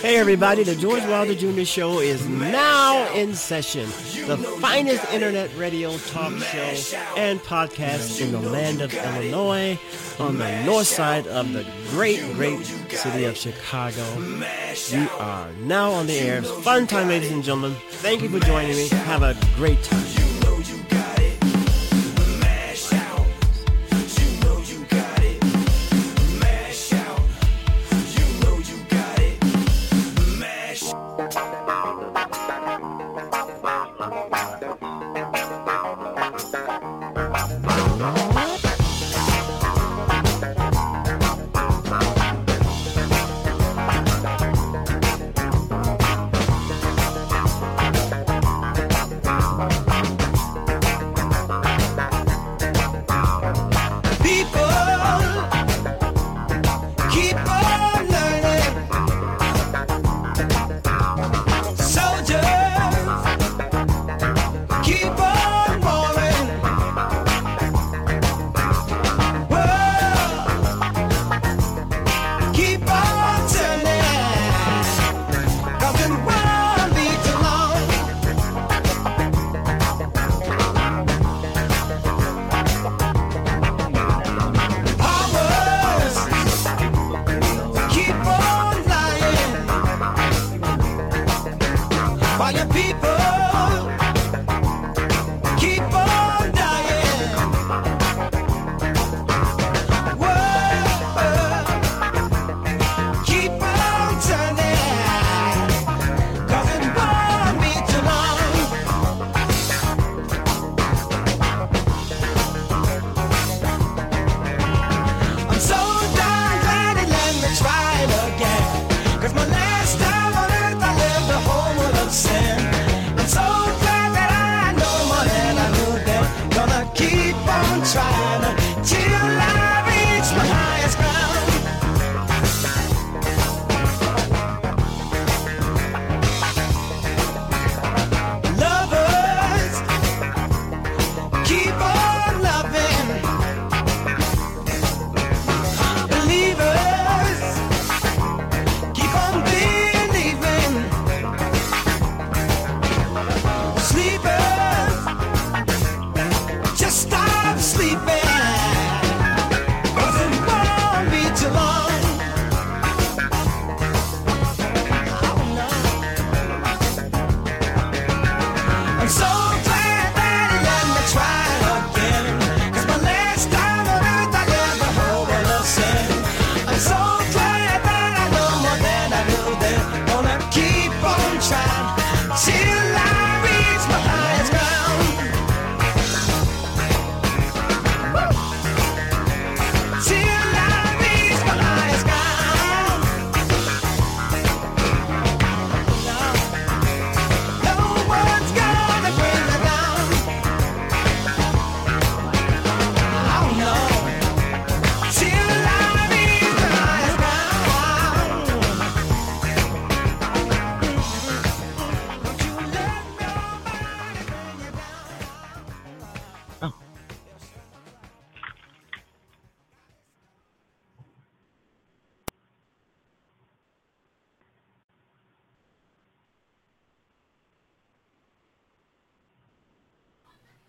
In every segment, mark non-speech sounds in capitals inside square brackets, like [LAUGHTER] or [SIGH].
Hey everybody, the George Wilder Jr. Show is now in session. The finest internet radio talk show and podcast in the land of Illinois on the north side of the great, great city of Chicago. We are now on the air. Fun time, ladies and gentlemen. Thank you for joining me. Have a great time.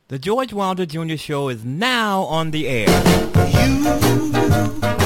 The George Wilder Jr. Show is now on the air. Loves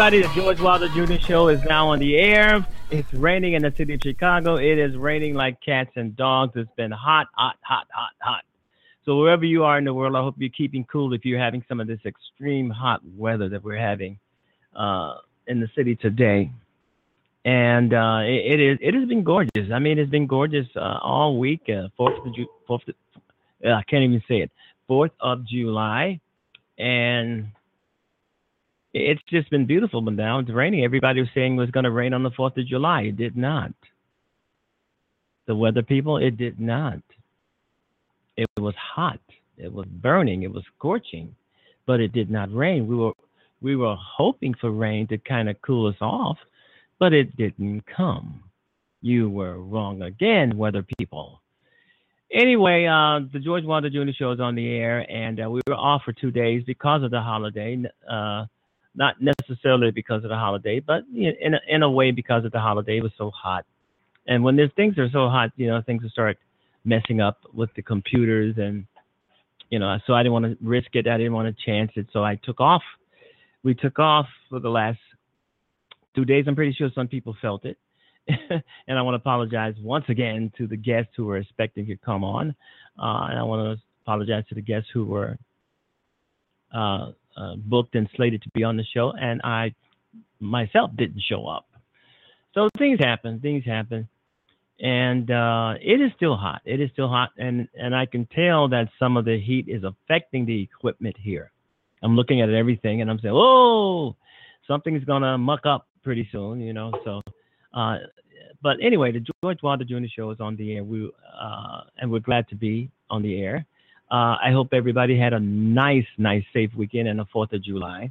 everybody. The George Wilder Jr. Show is now on the air. It's raining in the city of Chicago. It is raining like cats and dogs. It's been hot, hot, hot, hot, hot. So wherever you are in the world, I hope you're keeping cool if you're having some of this extreme hot weather that we're having uh, in the city today. And uh, it, it is it has been gorgeous. I mean, it's been gorgeous uh, all week. Uh, Fourth of Ju- Fourth, of, I can't even say it. Fourth of July, and it's just been beautiful, but now it's raining. Everybody was saying it was going to rain on the 4th of July. It did not. The weather people, it did not. It was hot. It was burning. It was scorching, but it did not rain. We were we were hoping for rain to kind of cool us off, but it didn't come. You were wrong again, weather people. Anyway, uh, the George Wilder Jr. show is on the air, and uh, we were off for two days because of the holiday. Uh, not necessarily because of the holiday, but in a, in a way because of the holiday. It was so hot, and when there's things are so hot, you know, things will start messing up with the computers, and you know, so I didn't want to risk it. I didn't want to chance it, so I took off. We took off for the last two days. I'm pretty sure some people felt it. [LAUGHS] and I want to apologize once again to the guests who were expecting to come on. Uh, and I want to apologize to the guests who were uh, uh, booked and slated to be on the show, and I myself didn't show up. So things happen, things happen, and uh, it is still hot. It is still hot, and and I can tell that some of the heat is affecting the equipment here. I'm looking at everything, and I'm saying, "Oh, something's gonna muck up pretty soon," you know. So, uh, but anyway, the George Wilder Jr. Show is on the air. We uh, and we're glad to be on the air. Uh, I hope everybody had a nice, nice, safe weekend and the Fourth of July.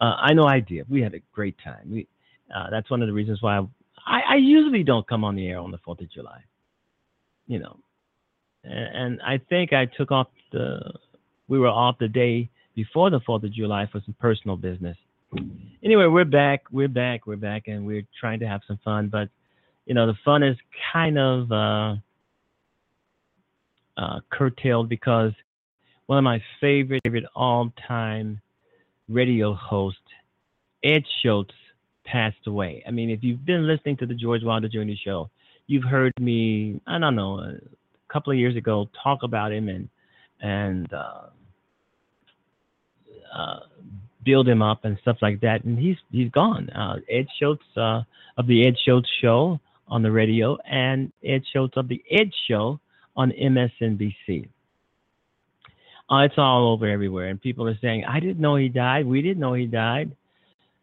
Uh, I know I did. We had a great time. We uh, that's one of the reasons why I, I, usually don't come on the air on the Fourth of July. You know, and, and, I think I took off the. We were off the day before the Fourth of July for some personal business. Anyway, we're back. We're back. We're back, and we're trying to have some fun. But you know, the fun is kind of uh, curtailed because one of my favorite, favorite all-time radio hosts, Ed Schultz, passed away. I mean, if you've been listening to the George Wilder Jr. show, you've heard me, I don't know, a couple of years ago talk about him and and uh, uh, build him up and stuff like that. And he's he's gone. Uh, Ed Schultz uh, of the Ed Schultz Show on the radio and Ed Schultz of the Ed Show on MSNBC. Uh, it's all over everywhere, and people are saying, "I didn't know he died. We didn't know he died.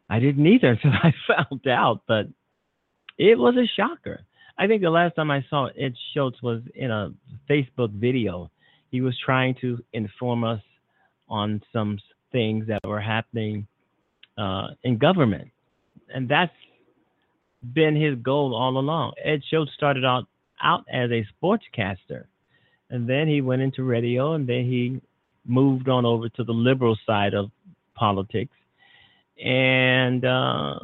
I didn't either [LAUGHS] until I found out." But it was a shocker. I think the last time I saw Ed Schultz was in a Facebook video. He was trying to inform us on some things that were happening uh, in government, and that's been his goal all along. Ed Schultz started out out as a sportscaster. And then he went into radio and then he moved on over to the liberal side of politics. And uh,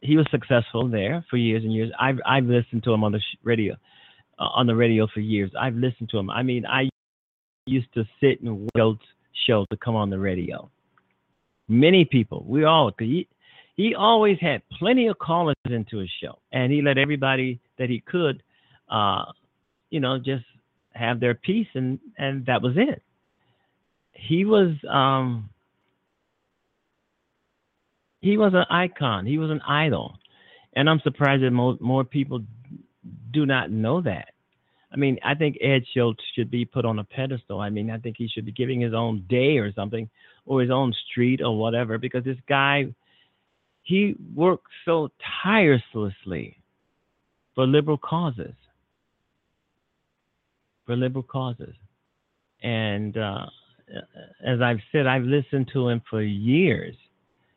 he was successful there for years and years. I've, I've listened to him on the radio, uh, on the radio for years. I've listened to him. I mean, I used to sit and wait show to come on the radio. Many people, we all, he, he always had plenty of callers into his show, and he let everybody that he could, uh, you know, just have their piece, and and that was it. he was um, he was an icon. He was an idol, and I'm surprised that more more people do not know that. I mean, I think Ed Schultz should be put on a pedestal. I mean, I think he should be giving his own day or something, or his own street or whatever, because this guy, he worked so tirelessly for liberal causes. For liberal causes. And uh, as I've said, I've listened to him for years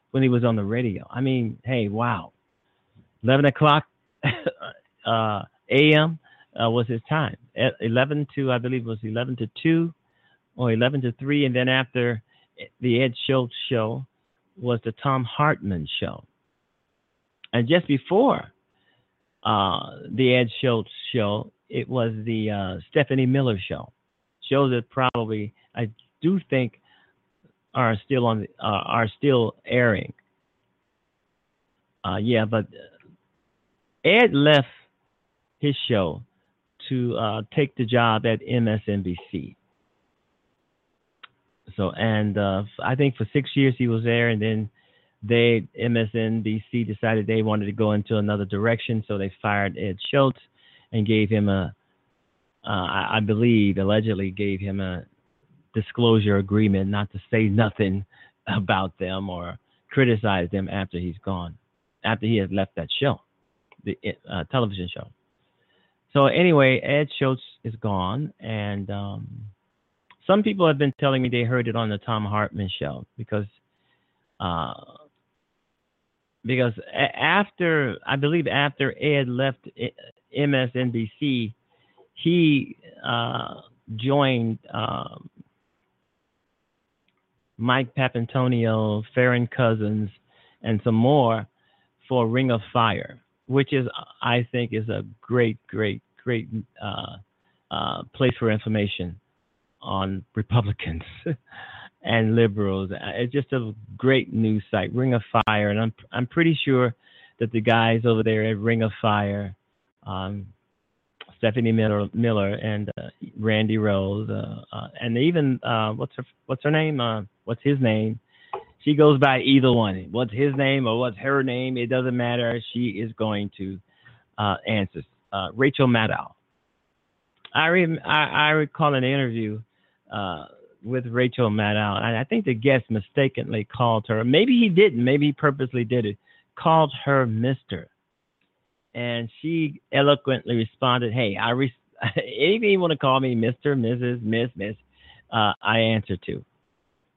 when he was on the radio. I mean, hey, wow. 11 o'clock [LAUGHS] uh, a.m. Uh, was his time. At 11 to, I believe, was 11 to 2 or 11 to 3. And then after the Ed Schultz show was the Thom Hartmann show. And just before uh, the Ed Schultz show, it was the uh, Stephanie Miller show. Shows that probably I do think are still on uh, are still airing. Uh, yeah, but Ed left his show to uh, take the job at MSNBC. So, and uh, I think for six years he was there, and then they MSNBC decided they wanted to go into another direction, so they fired Ed Schultz and gave him a, uh, I, believe, allegedly gave him a disclosure agreement not to say nothing [LAUGHS] about them or criticize them after he's gone, after he has left that show, the uh, television show. So anyway, Ed Schultz is gone, and um, some people have been telling me they heard it on the Thom Hartmann show because uh, because after I believe after Ed left MSNBC, he uh, joined um, Mike Papantonio, Farron Cousins, and some more for Ring of Fire, which is I think is a great, great, great uh, uh, place for information on Republicans [LAUGHS] and liberals. It's just a great news site, Ring of Fire, and I'm I'm pretty sure that the guys over there at Ring of Fire, um, Stephanie Miller, Miller and uh, Randi Rhodes, uh, uh, and even uh, what's her what's her name? Uh, what's his name? She goes by either one. What's his name or what's her name? It doesn't matter. She is going to uh, answer. Rachel Maddow. I, re- I, I recall an interview uh, with Rachel Maddow. And I think the guest mistakenly called her. Maybe he didn't. Maybe he purposely did it. Called her Mister, and she eloquently responded, "Hey, I re- [LAUGHS] anything you want to call me, Mister, Mrs., Miss, Miss, uh, I answer to,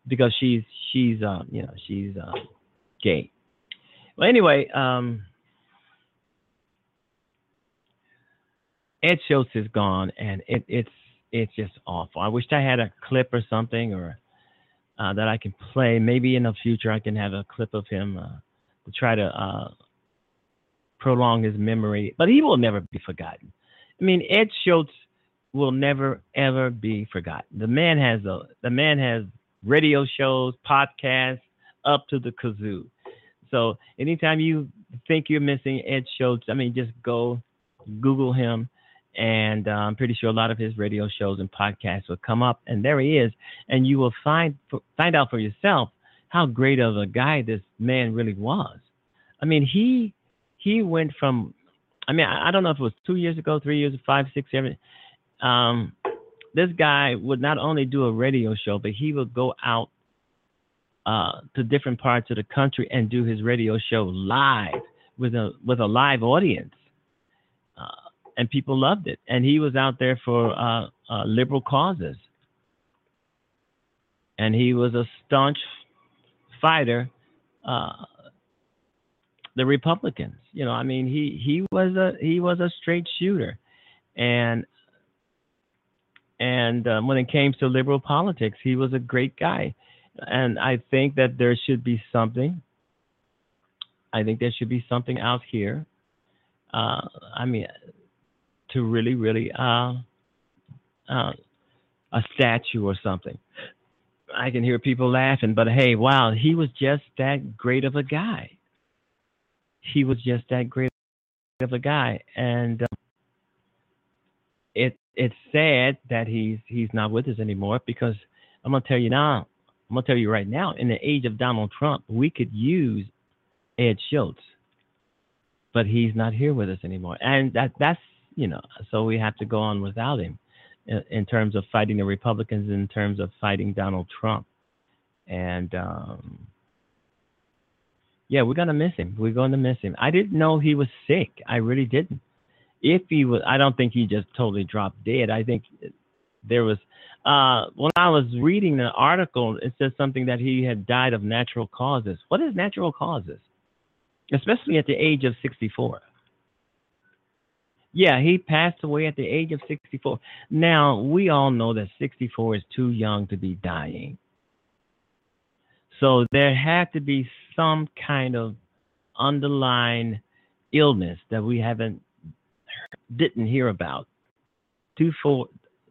because she's she's um you know she's uh, gay." Well, anyway, um, Ed Schultz is gone, and it, it's it's just awful. I wish I had a clip or something or uh, that I can play. Maybe in the future I can have a clip of him uh, to try to uh, prolong his memory. But he will never be forgotten. I mean, Ed Schultz will never ever be forgotten. The man has a the man has radio shows, podcasts up to the kazoo. So anytime you think you're missing Ed Schultz, I mean, just go Google him and uh, I'm pretty sure a lot of his radio shows and podcasts will come up, and there he is, and you will find find out for yourself how great of a guy this man really was. I mean, he he went from, I mean, I, I don't know if it was two years ago, three years, five, six, seven. Um, this guy would not only do a radio show, but he would go out uh, to different parts of the country and do his radio show live with a with a live audience. And people loved it. And he was out there for uh, uh, liberal causes, and he was a staunch fighter. Uh, the Republicans, you know, I mean, he he was a he was a straight shooter, and and um, when it came to liberal politics, he was a great guy. And I think that there should be something. I think there should be something out here. Uh, I mean, really, really uh, uh, a statue or something. I can hear people laughing, but hey, wow, he was just that great of a guy. He was just that great of a guy, and um, it it's sad that he's he's not with us anymore because I'm gonna tell you now. I'm gonna tell you right now. In the age of Donald Trump, we could use Ed Schultz, but he's not here with us anymore, and that that's you know. So we have to go on without him in, in terms of fighting the Republicans, in terms of fighting Donald Trump, and. um yeah, we're gonna miss him. We're gonna miss him. I didn't know he was sick. I really didn't. If he was, I don't think he just totally dropped dead. I think there was. Uh, when I was reading the article, it says something that he had died of natural causes. What is natural causes? Especially at the age of 64. Yeah, he passed away at the age of 64. Now, we all know that 64 is too young to be dying. So there had to be some kind of underlying illness that we haven't didn't hear about. Two four,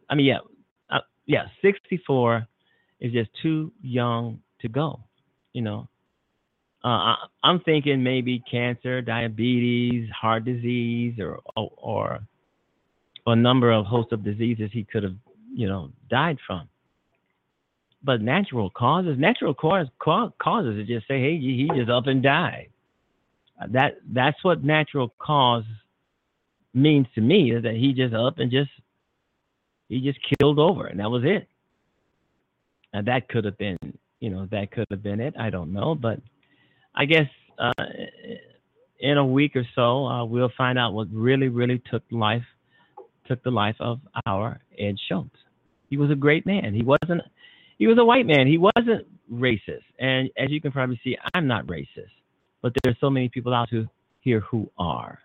I mean, yeah, uh, yeah, sixty four is just too young to go. You know, uh, I, I'm thinking maybe cancer, diabetes, heart disease, or or, a number of host of diseases he could have, you know, died from but natural causes, natural cause, causes is just say, hey, he just up and died. That that's what natural cause means to me is that he just up and just he just killed over, and that was it. And that could have been, you know, that could have been it. I don't know, but I guess uh, in a week or so, uh, we'll find out what really, really took life took the life of our Ed Schultz. He was a great man. He wasn't he was a white man. He wasn't racist. And as you can probably see, I'm not racist. But there's so many people out here who are.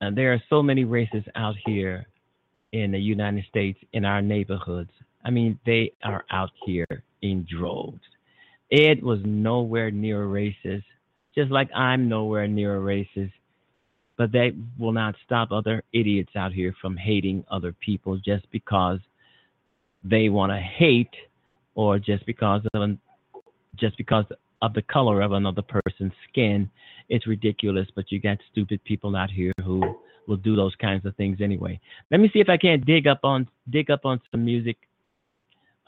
And there are so many racists out here in the United States, in our neighborhoods. I mean, they are out here in droves. Ed was nowhere near a racist, just like I'm nowhere near a racist. But that will not stop other idiots out here from hating other people just because they want to hate or just because of an, just because of the color of another person's skin. It's ridiculous but you got stupid people out here who will do those kinds of things anyway. Let me see if i can't dig up on dig up on some music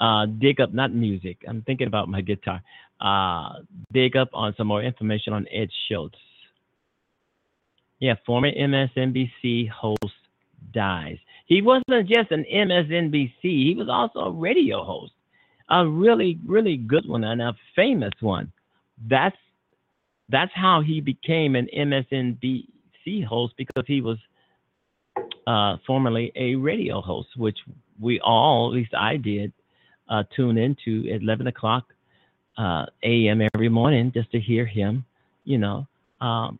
uh dig up not music i'm thinking about my guitar uh dig up on some more information on ed schultz. Yeah former msnbc host dies. He wasn't just an MSNBC, he was also a radio host, a really, really good one and a famous one. That's that's how he became an MSNBC host because he was uh, formerly a radio host, which we all, at least I did, uh, tune into at 11 o'clock uh, a.m. every morning just to hear him, you know, um,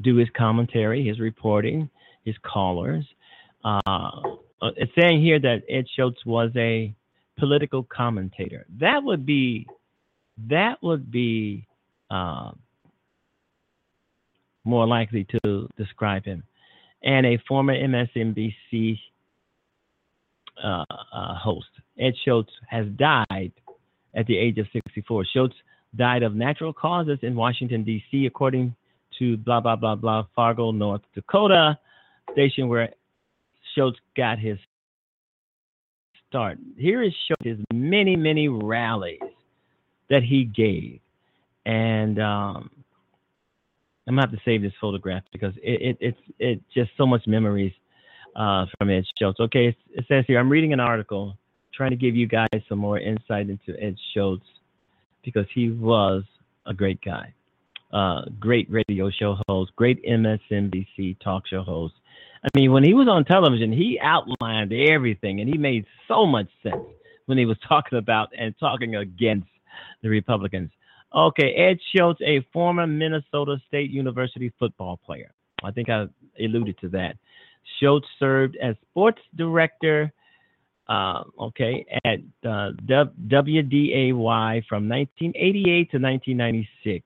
do his commentary, his reporting, his callers. Uh, it's saying here that Ed Schultz was a political commentator. That would be that would be uh, more likely to describe him. And a former MSNBC uh, uh, host, Ed Schultz, has died at the age of 64. Schultz died of natural causes in Washington, D.C., according to blah, blah, blah, blah, Fargo, North Dakota station where Schultz got his start. Here is Schultz, his many, many rallies that he gave. And um, I'm gonna have to save this photograph because it, it it's it's just so much memories uh, from Ed Schultz. Okay, it, says here I'm reading an article trying to give you guys some more insight into Ed Schultz because he was a great guy, uh, great radio show host, great MSNBC talk show host, I mean, when he was on television, he outlined everything, and he made so much sense when he was [LAUGHS] talking about and talking against the Republicans. Okay, Ed Schultz, a former Minnesota State University football player. I think I alluded to that. Schultz served as sports director, uh, okay, at uh, WDAY from 1988 to 1996.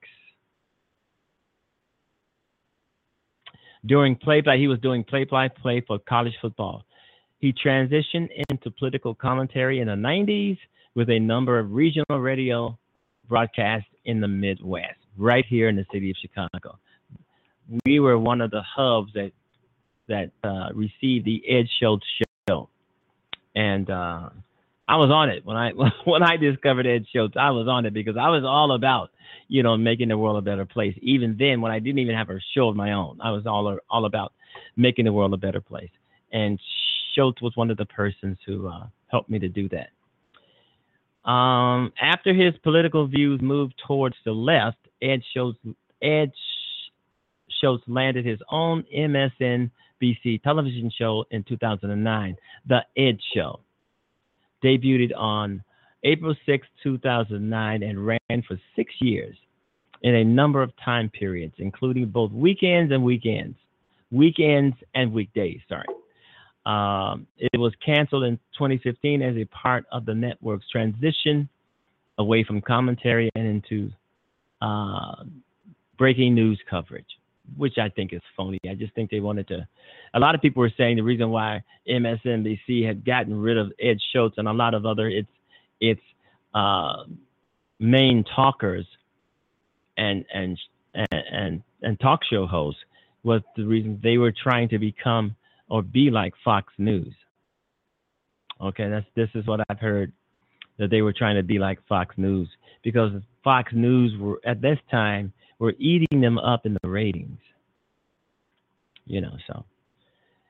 During play-by, he was doing play-by-play for college football. He transitioned into political commentary in the 90s with a number of regional radio broadcasts in the Midwest, right here in the city of Chicago. We were one of the hubs that that uh, received the Ed Schultz show. and uh, I was on it when I [LAUGHS] when I discovered Ed Schultz. I was on it because I was all about you know making the world a better place. Even then, when I didn't even have a show of my own, I was all all about making the world a better place. And Schultz was one of the persons who uh, helped me to do that. Um, after his political views moved towards the left, Ed Schultz, Ed Schultz landed his own MSNBC television show in 2009, The Ed Show. Debuted on April 6, 2009, and ran for six years in a number of time periods, including both weekends and weekends, weekends and weekdays. Sorry. Um, it was canceled in 2015 as a part of the network's transition away from commentary and into uh, breaking news coverage, which I think is phony. I just think they wanted to. A lot of people were saying the reason why MSNBC had gotten rid of Ed Schultz and a lot of other its its uh, main talkers and and and and talk show hosts was the reason they were trying to become or be like Fox News. Okay, that's this is what I've heard that they were trying to be like Fox News because Fox News were at this time were eating them up in the ratings. You know, so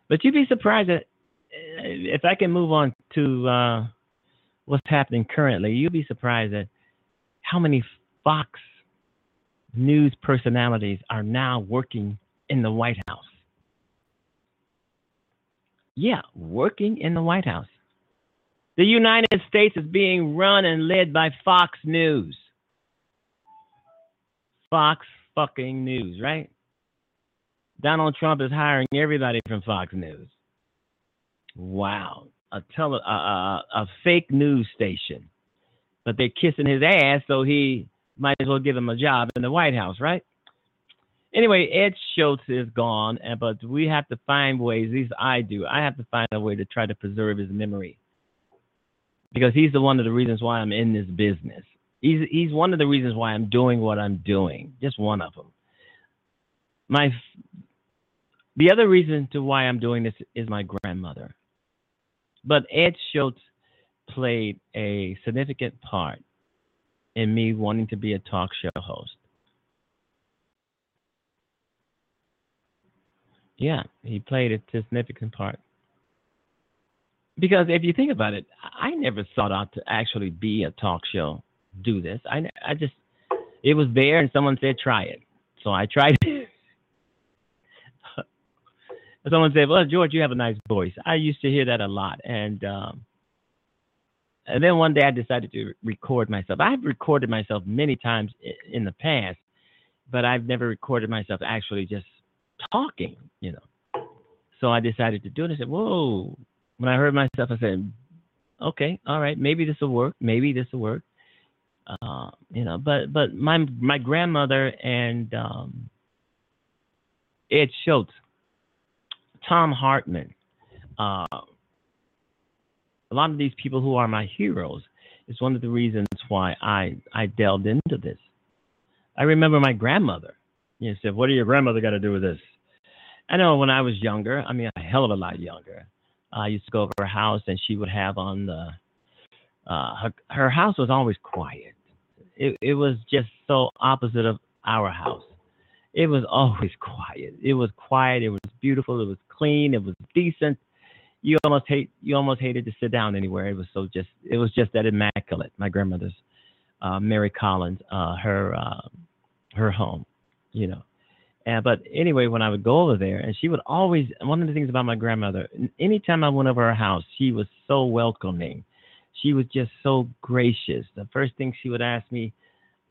but you'd be surprised that eh, if I can move on to uh, what's happening currently, you'd be surprised at how many Fox News personalities are now working in the White House. Yeah, working in the White House. The United States is being run and led by Fox News. Fox fucking News, right? Donald Trump is hiring everybody from Fox News. Wow, a tele, a, a, a fake news station, but they're kissing his ass, so he might as well give him a job in the White House, right? Anyway, Ed Schultz is gone, but we have to find ways, at least I do, I have to find a way to try to preserve his memory. Because he's the one of the reasons why I'm in this business. He's he's one of the reasons why I'm doing what I'm doing. Just one of them. My the other reason to why I'm doing this is my grandmother. But Ed Schultz played a significant part in me wanting to be a talk show host. Yeah, he played a significant part. Because if you think about it, I never sought out to actually be a talk show, do this. I, I just, it was there and someone said, try it. So I tried it. [LAUGHS] someone said, well, George, you have a nice voice. I used to hear that a lot. And, um, and then one day I decided to record myself. I've recorded myself many times in the past, but I've never recorded myself actually just talking, you know. So I decided to do it. I said, whoa. When I heard myself, I said, okay, all right, maybe this will work. Maybe this will work. Uh, you know, but but my my grandmother and um, Ed Schultz, Thom Hartmann, uh, a lot of these people who are my heroes is one of the reasons why I I delved into this. I remember my grandmother. You said, "What do your grandmother got to do with this?" I know when I was younger, I mean a hell of a lot younger, I used to go over her house and she would have on the uh, her her house was always quiet. It it was just so opposite of our house. It was always [LAUGHS] quiet. It was quiet. It was beautiful. It was clean. It was decent. You almost hate you almost hated to sit down anywhere. It was so just it was just that immaculate. My grandmother's uh, Mary Collins, uh, her uh, her home, you know. And, but anyway, when I would go over there, and she would always, one of the things about my grandmother, anytime I went over her house, she was so welcoming. She was just so gracious. The first thing she would ask me,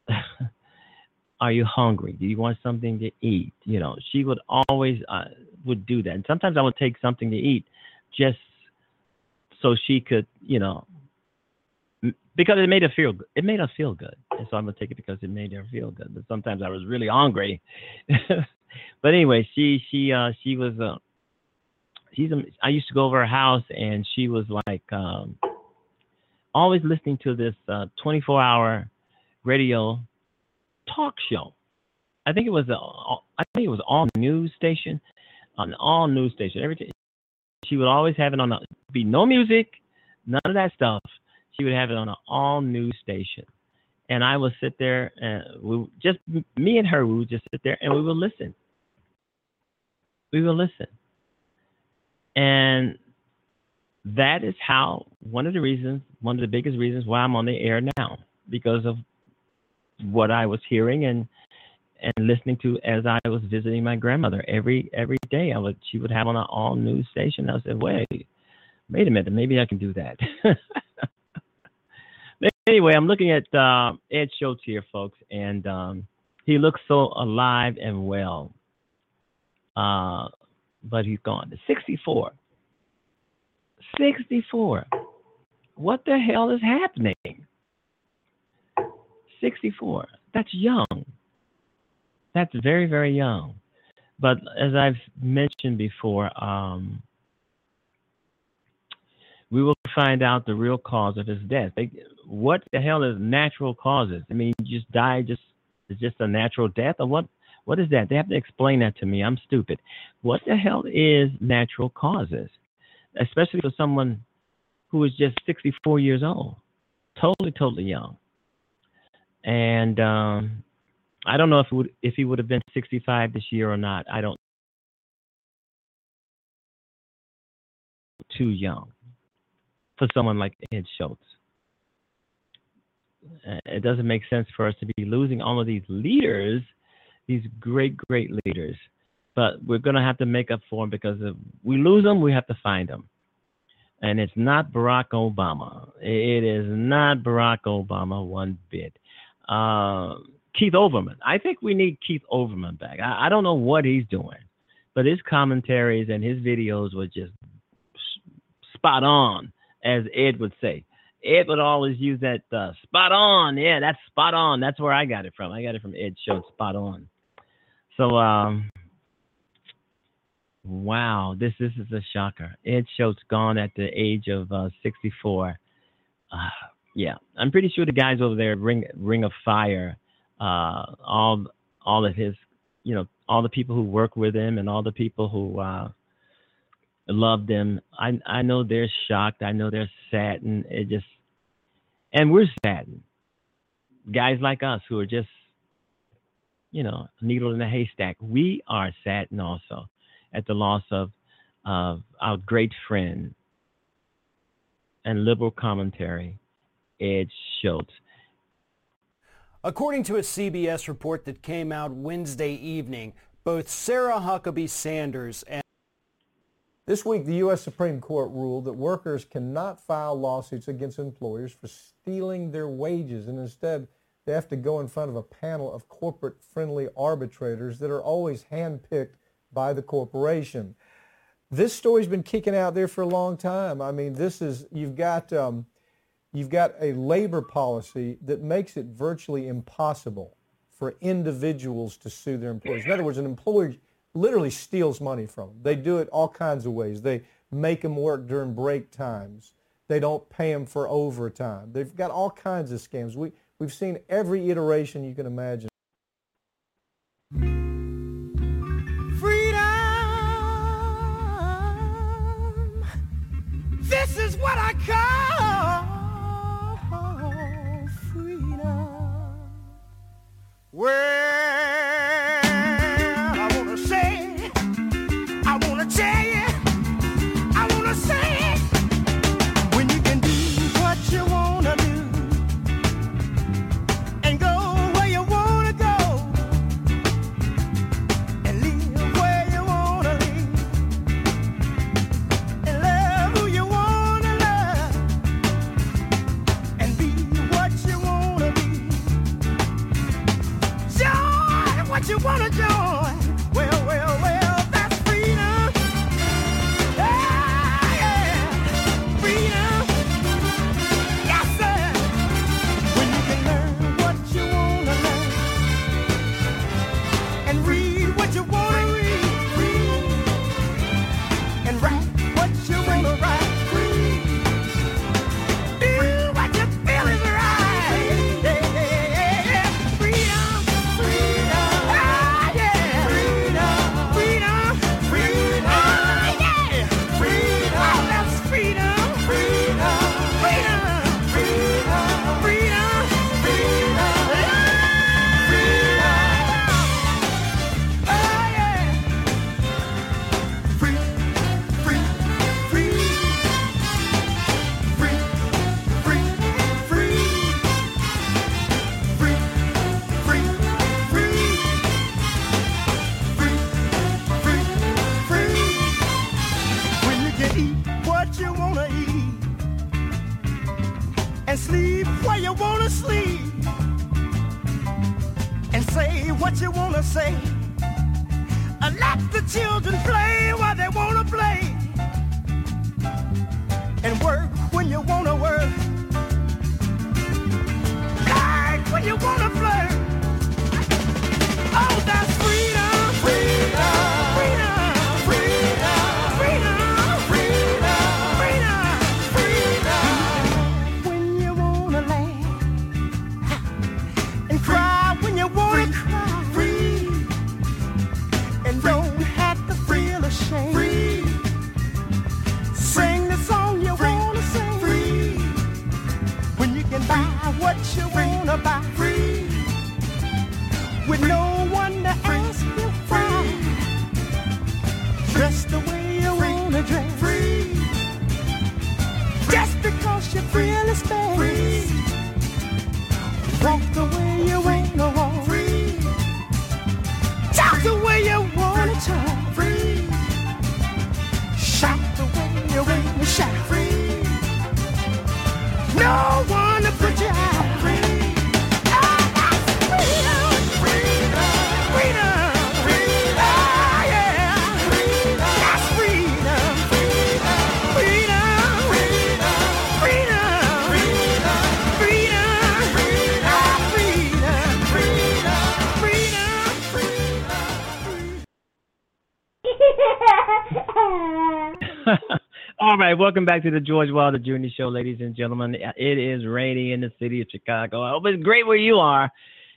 [LAUGHS] are you hungry? Do you want something to eat? You know, she would always uh, would do that. And sometimes I would take something to eat just so she could, you know, because it made her feel it made her feel good, and so I'm gonna take it because it made her feel good. But sometimes I was really hungry. [LAUGHS] but anyway, she she uh she was uh she's a, I used to go over her house and she was like um always listening to this uh 24 hour radio talk show. I think it was a I think it was all news station, on all news station. Every she would always have it on the be no music, none of that stuff. She would have it on an all news station, and I would sit there and we just me and her. We would just sit there and we would listen. We would listen, and that is how one of the reasons, one of the biggest reasons why I'm on the air now, because of what I was hearing and and listening to as I was visiting my grandmother every every day. I would she would have on an all news station. I said, wait, wait a minute, maybe I can do that. [LAUGHS] anyway, I'm looking at uh, Ed Schultz here, folks, and um, he looks so alive and well. Uh, but he's gone. 64. 64. What the hell is happening? 64. That's young. That's very, very young. But as I've mentioned before, um, we will find out the real cause of his death. They, what the hell is natural causes? I mean, you just die, just it's just a natural death, or what? What is that? They have to explain that to me. I'm stupid. What the hell is natural causes? Especially for someone who is just 64 years old, totally, totally young. And um, I don't know if would, if he would have been 65 this year or not. I don't. Too young for someone like Ed Schultz. Uh, it doesn't make sense for us to be losing all of these leaders, these great, great leaders. But we're going to have to make up for them because if we lose them, we have to find them. And it's not Barack Obama. It is not Barack Obama one bit. Uh, Keith Olbermann. I think we need Keith Olbermann back. I, I don't know what he's doing, but his commentaries and his videos were just spot on, as Ed would say. Ed would always use that uh, spot on. Yeah, that's spot on. That's where I got it from. I got it from Ed Schultz, spot on. So, um, wow, this this is a shocker. Ed Schultz gone at the age of uh, 64. Uh, yeah, I'm pretty sure the guys over there, Ring Ring of Fire, uh, all all of his, you know, all the people who work with him and all the people who uh, loved him. I I know they're shocked. I know they're saddened. It just, and we're saddened. Guys like us who are just, you know, needle in a haystack. We are saddened also at the loss of of our great friend and liberal commentary Ed Schultz. According to a CBS report that came out Wednesday evening, both Sarah Huckabee Sanders and this week, the U.S. Supreme Court ruled that workers cannot file lawsuits against employers for stealing their wages, and instead they have to go in front of a panel of corporate-friendly arbitrators that are always handpicked by the corporation. This story's been kicking out there for a long time. I mean, this is, you've got um, you've got a labor policy that makes it virtually impossible for individuals to sue their employees. In other words, an employer literally steals money from them. They do it all kinds of ways. They make them work during break times. They don't pay them for overtime. They've got all kinds of scams. We, we've seen every iteration you can imagine. What I call. freedom. Well, [LAUGHS] All right, welcome back to the George Wilder Jr. Show, ladies and gentlemen. It is raining in the city of Chicago. I hope it's great where you are.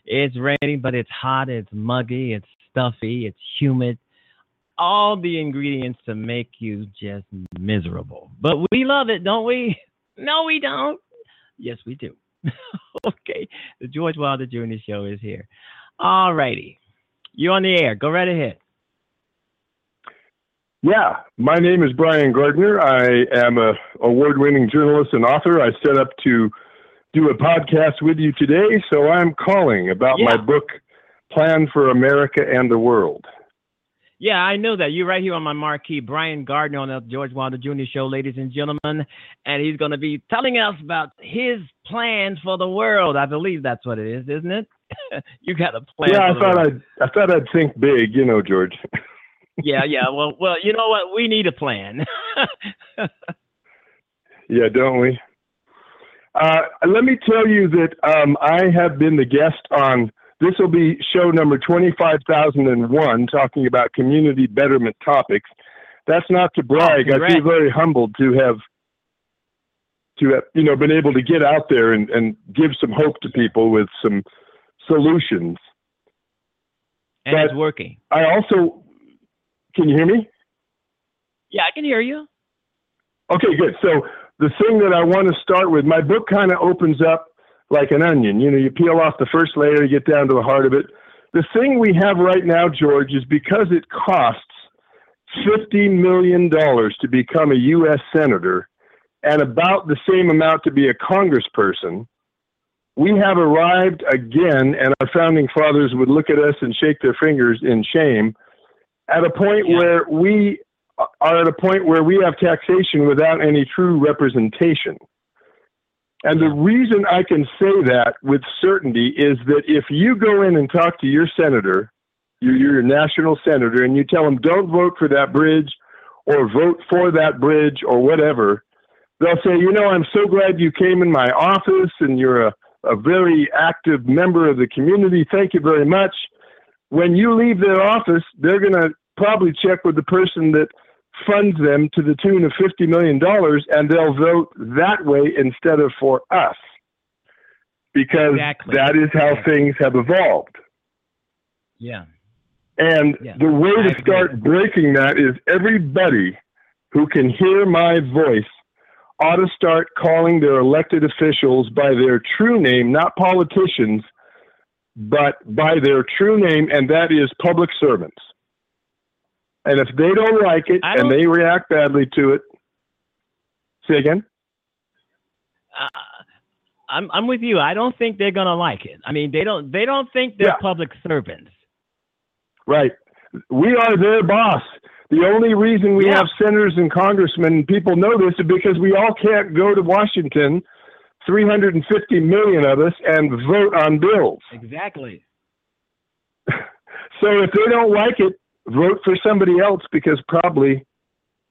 It's raining, but it's hot, it's muggy, it's stuffy, it's humid. All the ingredients to make you just miserable. But we love it, don't we? [LAUGHS] No, we don't. Yes, we do. [LAUGHS] okay, the George Wilder Jr. Show is here. All righty, you're on the air. Go right ahead. Yeah, my name is Brian Gardner. I am a award-winning journalist and author. I set up to do a podcast with you today, so I'm calling about my book, Plan for America and the World. Yeah, I know that. You're right here on my marquee. Brian Gardner on the George Wilder Jr. Show, ladies and gentlemen. And he's going to be telling us about his plans for the world. I believe that's what it is, isn't it? [LAUGHS] you got a plan. yeah, I the thought world. I'd I thought I'd think big, you know, George. [LAUGHS] Yeah, yeah. Well, well, you know what? We need a plan. [LAUGHS] yeah, don't we? Uh, let me tell you that um, I have been the guest on. This will be show number twenty-five thousand and one, talking about community betterment topics. That's not to brag. I feel very humbled to have to have you know been able to get out there and, and give some hope to people with some solutions. and it's working. I also can you hear me? Yeah, I can hear you. Okay, good. So the thing that I want to start with, my book kind of opens up like an onion. You know, you peel off the first layer, you get down to the heart of it. The thing we have right now, George, is because it costs fifty million dollars to become a U.S. senator, and about the same amount to be a congressperson. We have arrived again, and our founding fathers would look at us and shake their fingers in shame, at a point Yeah. where we are at a point where we have taxation without any true representation. And the reason I can say that with certainty is that if you go in and talk to your senator, your, your national senator, and you tell them, don't vote for that bridge or vote for that bridge or whatever, they'll say, you know, I'm so glad you came in my office and you're a, a very active member of the community. Thank you very much. When you leave their office, they're going to probably check with the person that funds them to the tune of $50 million and they'll vote that way instead of for us because Exactly. that is how Yeah. things have evolved. Yeah. And Yeah. the way I to agree. start breaking that is everybody who can hear my voice ought to start calling their elected officials by their true name, not politicians, but by their true name, and that is public servants. And if they don't like it and don't- they react badly to it, say again? Uh, I'm I'm with you. I don't think they're gonna like it. I mean, they don't they don't think they're Yeah. public servants. Right. We are their boss. The only reason we Yeah. have senators and congressmen, people know this, is because we all can't go to Washington 350 million of us and vote on bills. Exactly. So if they don't like it, vote for somebody else because probably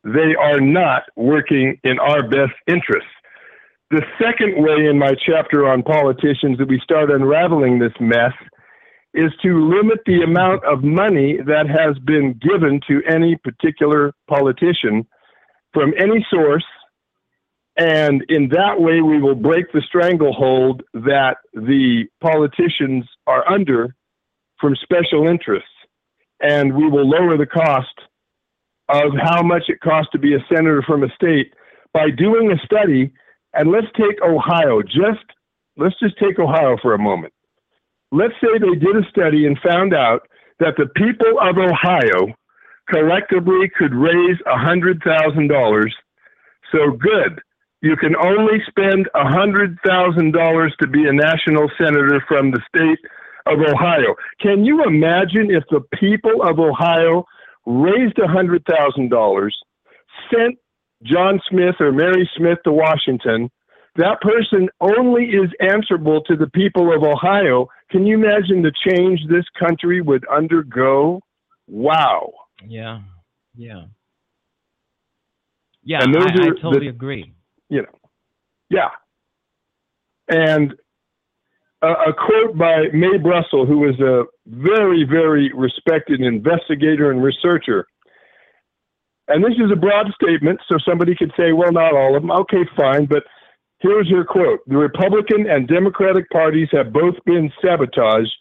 they are not working in our best interests. The second way in my chapter on politicians that we start unraveling this mess is to limit the amount of money that has been given to any particular politician from any source. And in that way, we will break the stranglehold that the politicians are under from special interests. And we will lower the cost of how much it costs to be a senator from a state by doing a study. And let's take Ohio, just let's just take Ohio for a moment. Let's say they did a study and found out that the people of Ohio collectively could raise $100,000. So good. You can only spend $100,000 to be a national senator from the state of Ohio. Can you imagine if the people of Ohio raised $100,000, sent John Smith or Mary Smith to Washington? That person only is answerable to the people of Ohio. Can you imagine the change this country would undergo? Wow. Yeah. Yeah. Yeah, I, I totally the- agree. You know, yeah. And a, a quote by Mae Brussell, who is a very, very respected investigator and researcher. And this is a broad statement, so somebody could say, well, not all of them. Okay, fine. But here's her quote The Republican and Democratic parties have both been sabotaged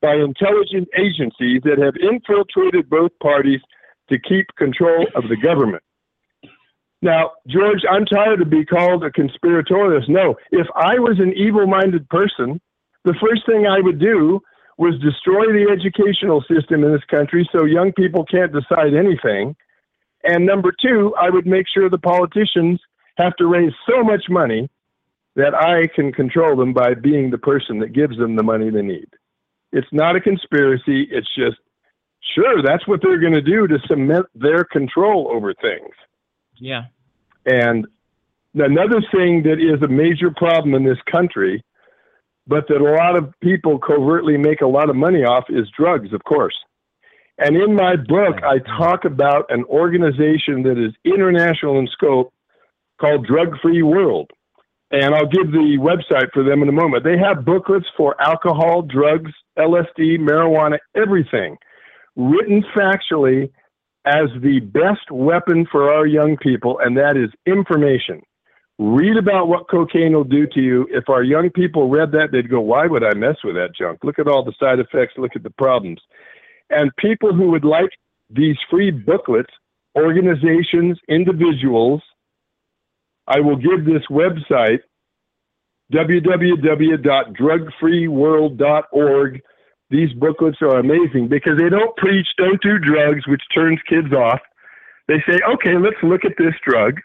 by intelligence agencies that have infiltrated both parties to keep control of the government. Now, George, I'm tired of being called a conspiratorialist. No, if I was an evil minded person, the first thing I would do was destroy the educational system in this country so young people can't decide anything. And number two, I would make sure the politicians have to raise so much money that I can control them by being the person that gives them the money they need. It's not a conspiracy. It's just, sure, that's what they're going to do to cement their control over things. Yeah. And another thing that is a major problem in this country, but that a lot of people covertly make a lot of money off, is drugs, of course. And in my book, I talk about an organization that is international in scope called Drug Free World. And I'll give the website for them in a moment. They have booklets for alcohol, drugs, LSD, marijuana, everything, written factually as the best weapon for our young people, and that is information. Read about what cocaine will do to you. If our young people read that, they'd go, Why would I mess with that junk? Look at all the side effects, look at the problems. And people who would like these free booklets, organizations, individuals, I will give this website, www.drugfreeworld.org. These booklets are amazing because they don't preach don't do drugs, which turns kids off. They say, okay, let's look at this drug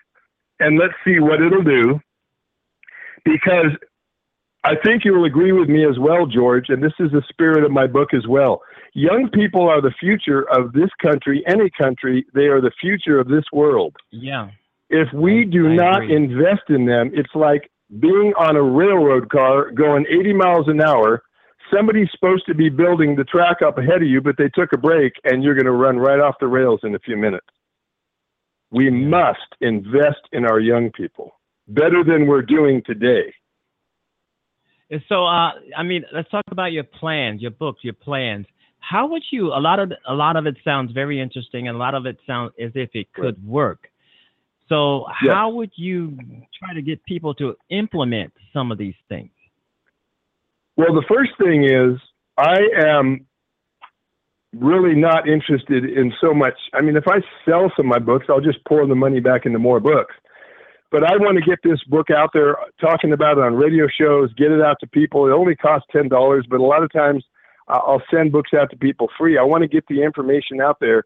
and let's see what it'll do. Because I think you will agree with me as well, George, and this is the spirit of my book as well. Young people are the future of this country, any country. They are the future of this world. Yeah. If we do I not agree. invest in them, it's like being on a railroad car going 80 miles an hour. Somebody's supposed to be building the track up ahead of you, but they took a break and you're going to run right off the rails in a few minutes. We must invest in our young people better than we're doing today. And so, uh, I mean, let's talk about your plans, your books, your plans. How would you? A lot of a lot of it sounds very interesting, and a lot of it sounds as if it could work. So, Yeah. how would you try to get people to implement some of these things? Well, the first thing is I am really not interested in so much. I mean, if I sell some of my books, I'll just pour the money back into more books. But I want to get this book out there, talking about it on radio shows, get it out to people. It only costs ten dollars, but a lot of times I'll send books out to people free. I want to get the information out there.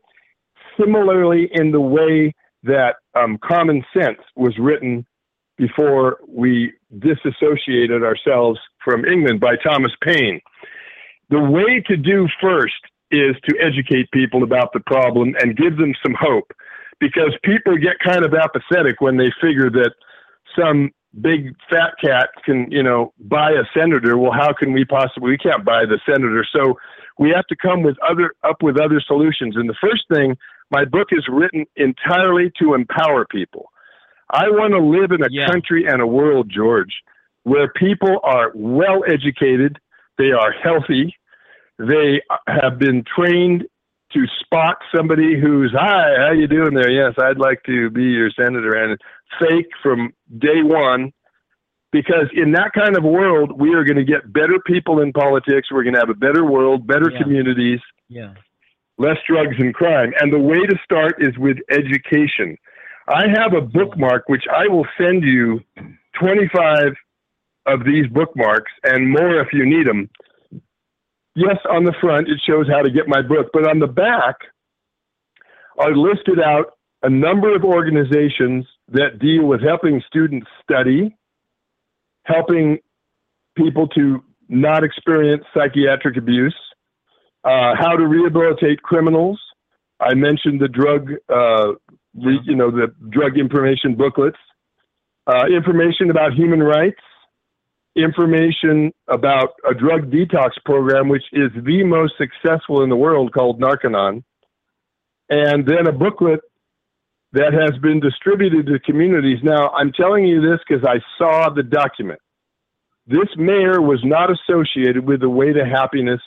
Similarly, in the way that um, Common Sense was written before we disassociated ourselves from England by Thomas Paine. The way to do first is to educate people about the problem and give them some hope because people get kind of apathetic when they figure that some big fat cat can, you know, buy a senator. Well, how can we possibly? We can't buy the senator. So we have to come with other up with other solutions. And the first thing, my book is written entirely to empower people. I want to live in a Yeah. country and a world, George, where people are well educated, they are healthy, they have been trained to spot somebody who's hi, how you doing there? Yes, I'd like to be your senator, and fake from day one. Because in that kind of world, we are going to get better people in politics. We're going to have a better world, better Yeah. communities, Yeah. less drugs and crime. And the way to start is with education. I have a bookmark which I will send you 25 of these bookmarks and more if you need them. Yes, on the front it shows how to get my book, but on the back are listed out a number of organizations that deal with helping students study, helping people to not experience psychiatric abuse, uh, how to rehabilitate criminals. I mentioned the drug, uh, you know, the drug information booklets, uh, information about human rights, information about a drug detox program, which is the most successful in the world called Narconon, and then a booklet that has been distributed to communities. Now, I'm telling you this because I saw the document. This mayor was not associated with the Way to Happiness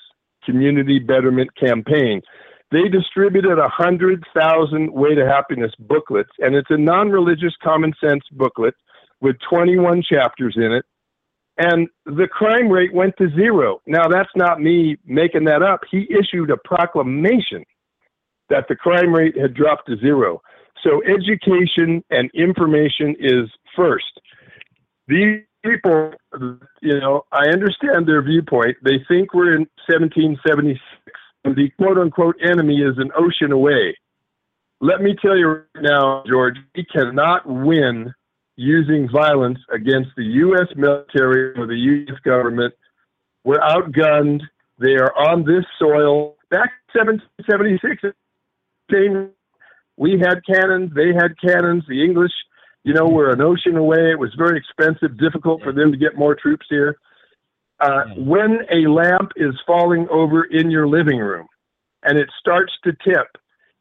Community Betterment Campaign. They distributed a hundred thousand Way to Happiness booklets, and it's a non-religious common sense booklet with 21 chapters in it. And the crime rate went to zero. Now, that's not me making that up. He issued a proclamation that the crime rate had dropped to zero. So, education and information is first. These people, you know, I understand their viewpoint. They think we're in 1776 and the quote unquote enemy is an ocean away. Let me tell you right now, George, we cannot win using violence against the U.S. military or the U.S. government. We're outgunned. They are on this soil. Back in 1776, we had cannons. They had cannons. The English, you know, were an ocean away. It was very expensive, difficult for them to get more troops here. Uh, when a lamp is falling over in your living room and it starts to tip,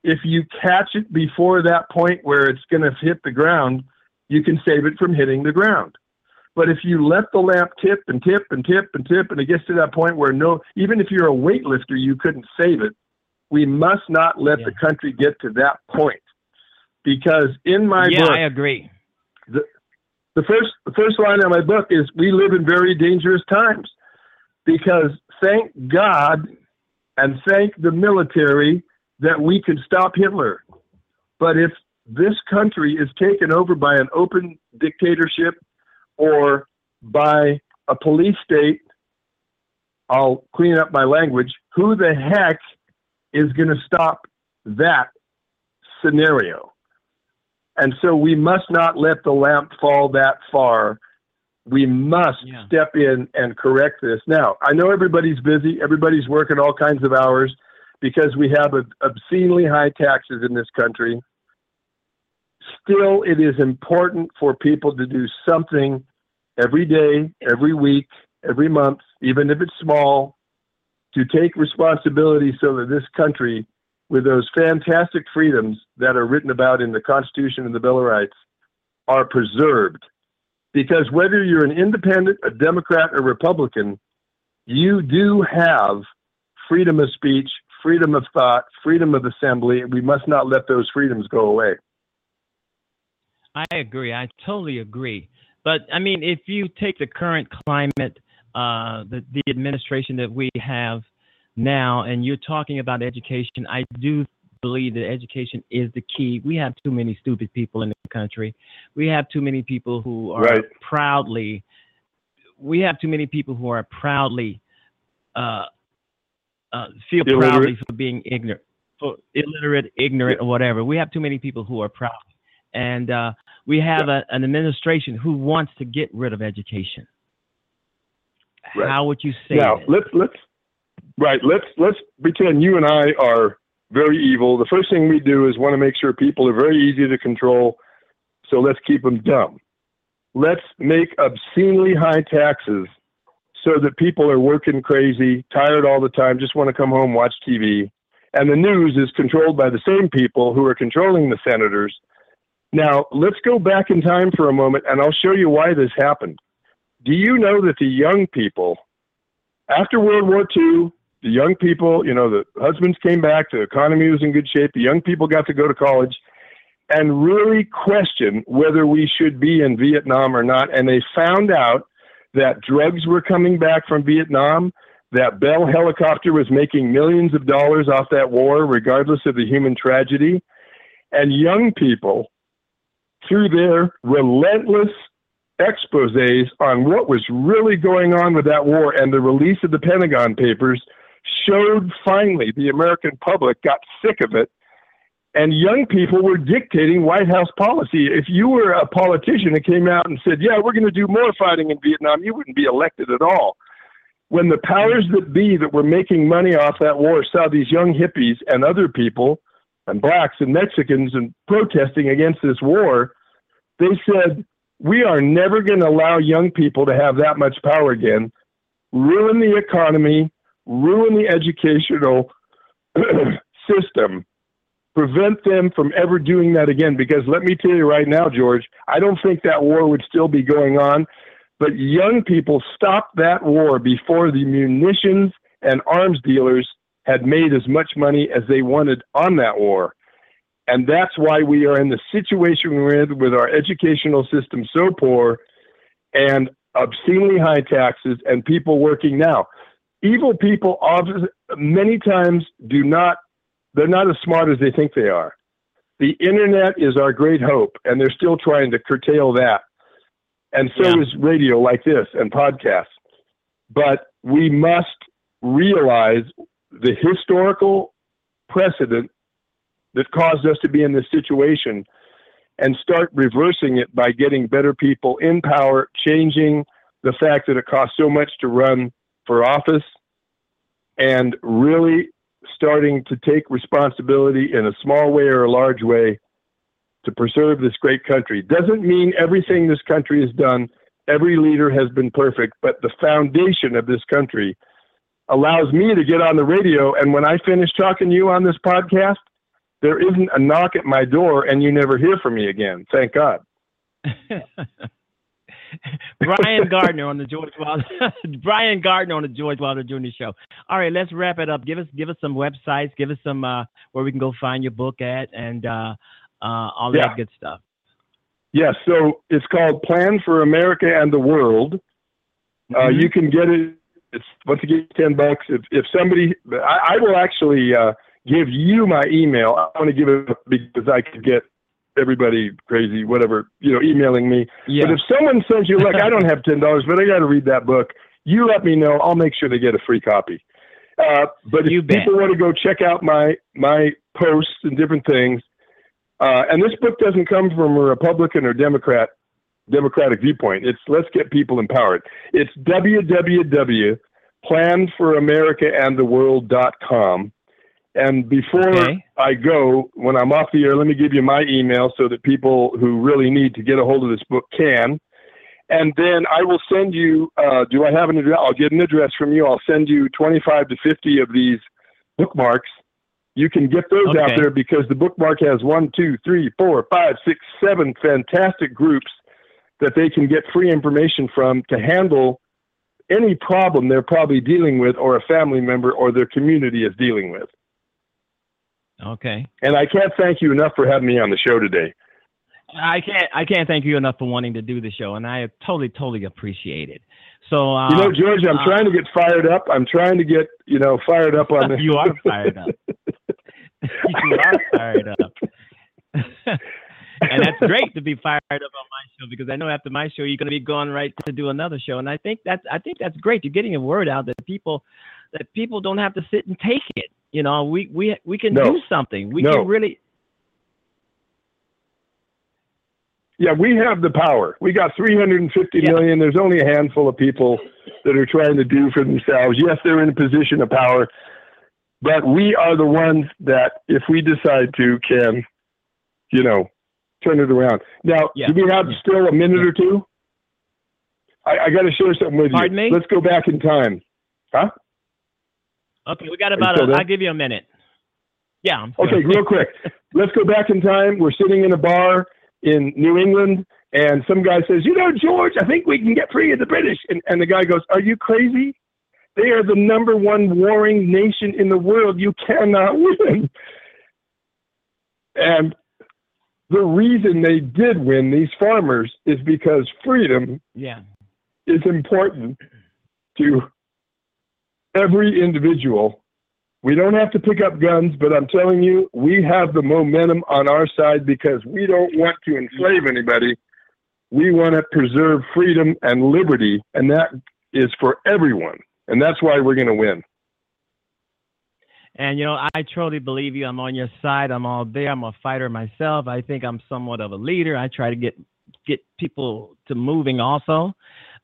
if you catch it before that point where it's going to hit the ground, you can save it from hitting the ground. But if you let the lamp tip and tip and tip and tip, and it gets to that point where no, even if you're a weightlifter, you couldn't save it. We must not let the country get to that point, because in my yeah, book, I agree. the, the first the first line of my book is we live in very dangerous times because thank God and thank the military that we could stop Hitler. But if this country is taken over by an open dictatorship or by a police state, I'll clean up my language. Who the heck is going to stop that scenario? And so we must not let the lamp fall that far. We must step in and correct this. Now, I know everybody's busy, everybody's working all kinds of hours because we have obscenely high taxes in this country. Still, it is important for people to do something every day, every week, every month, even if it's small, to take responsibility so that this country, with those fantastic freedoms that are written about in the Constitution and the Bill of Rights, are preserved. Because whether you're an independent, a Democrat, or Republican, you do have freedom of speech, freedom of thought, freedom of assembly. We must not let those freedoms go away. I agree. I totally agree. But I mean, if you take the current climate, uh, the the administration that we have now, and you're talking about education, I do believe that education is the key. We have too many stupid people in the country. We have too many people who are Right. proudly. We have too many people who are proudly uh, uh, feel Illiterate. proudly for being ignorant, for illiterate, ignorant, or whatever. We have too many people who are proud, and uh, we have a, an administration who wants to get rid of education. Right. How would you say now that? let's let's right let's let's pretend you and I are very evil. The first thing we do is want to make sure people are very easy to control. So let's keep them dumb. let's make obscenely high taxes so that people are working crazy, tired all the time, just want to come home, watch TV. And the news is controlled by the same people who are controlling the senators. Now, let's go back in time for a moment and I'll show you why this happened. Do you know that the young people, after World War II, the young people, you know, the husbands came back, the economy was in good shape, the young people got to go to college and really question whether we should be in Vietnam or not. And they found out that drugs were coming back from Vietnam, that Bell helicopter was making millions of dollars off that war, regardless of the human tragedy. And young people, through their relentless exposes on what was really going on with that war and the release of the Pentagon Papers, showed finally the American public got sick of it and young people were dictating White House policy. If you were a politician that came out and said, "Yeah, we're going to do more fighting in Vietnam," you wouldn't be elected at all. When the powers that be that were making money off that war saw these young hippies and other people and blacks and Mexicans and protesting against this war, they said, "We are never going to allow young people to have that much power again. Ruin the economy, ruin the educational [CLEARS THROAT] system." prevent them from ever doing that again. Because let me tell you right now, George, I don't think that war would still be going on. But young people stopped that war before the munitions and arms dealers had made as much money as they wanted on that war. And that's why we are in the situation we're in with our educational system so poor and obscenely high taxes and people working now. Evil people often, many times do not they're not as smart as they think they are. The internet is our great hope, and they're still trying to curtail that. And so yeah. is radio like this and podcasts. But we must realize the historical precedent that caused us to be in this situation and start reversing it by getting better people in power, changing the fact that it costs so much to run for office, and really starting to take responsibility in a small way or a large way to preserve this great country. Doesn't mean everything this country has done, every leader has been perfect, but the foundation of this country allows me to get on the radio. And when I finish talking to you on this podcast, there isn't a knock at my door and you never hear from me again. Thank God. [LAUGHS] [LAUGHS] Brian Gardner on the George Wilder [LAUGHS] Brian Gardner on the George Wilder Jr. Show. All right, let's wrap it up. Give us give us some websites. Give us some uh, where we can go find your book at and uh, uh, all yeah. that good stuff. Yes, yeah, so it's called Plan for America and the World. Uh, mm-hmm. you can get it. It's once again ten bucks. If if somebody, I, I will actually uh, give you my email. I want to give it because I could get everybody crazy, whatever, you know, emailing me. Yeah. But if someone sends you, look, I don't have ten dollars, but I got to read that book. You let me know. I'll make sure they get a free copy. Uh, but if you people want to go check out my my posts and different things, uh, and this book doesn't come from a Republican or Democrat Democratic viewpoint. It's let's get people empowered. It's www.planforamericaandtheworld.com. And before okay. I go, when I'm off the air, let me give you my email so that people who really need to get a hold of this book can. And then I will send you, uh, do I have an address? I'll get an address from you. I'll send you 25 to 50 of these bookmarks. You can get those okay. out there because the bookmark has one, two, three, four, five, six, seven fantastic groups that they can get free information from to handle any problem they're probably dealing with or a family member or their community is dealing with. Okay. And I can't thank you enough for having me on the show today. I can't I can't thank you enough for wanting to do the show, and I totally totally appreciate it. So uh, you know, George, I'm uh, trying to get fired up. I'm trying to get you know fired up on [LAUGHS] this. [LAUGHS] [LAUGHS] you are fired up. you are fired up. and that's great to be fired up on my show because I know after my show you're going to be going right to do another show, and I think that's I think that's great. You're getting a word out that people that people don't have to sit and take it. You know, we we we can no. do something. We no. can really. Yeah, we have the power. We got three hundred and fifty yeah. million. There's only a handful of people that are trying to do for themselves. Yes, they're in a position of power, but we are the ones that, if we decide to, can, you know, turn it around. Now, yeah. do we have still a minute or two? I, I got to share something with Pardon you. me? Let's go back in time. Huh? Okay, we got about. A? I'll give you a minute. Yeah. I'm Okay, real quick. [LAUGHS] Let's go back in time. We're sitting in a bar in New England, and some guy says, "You know, George, I think we can get free of the British." And, and the guy goes, "Are you crazy? They are the number one warring nation in the world. You cannot win." And the reason they did win, these farmers, is because freedom yeah. is important to every individual. We don't have to pick up guns, but I'm telling you, we have the momentum on our side because we don't want to enslave anybody. We want to preserve freedom and liberty, and that is for everyone. And that's why we're going to win. And you know, I truly believe you. I'm on your side. I'm all there. I'm a fighter myself. I think I'm somewhat of a leader. I try to get get people to moving also,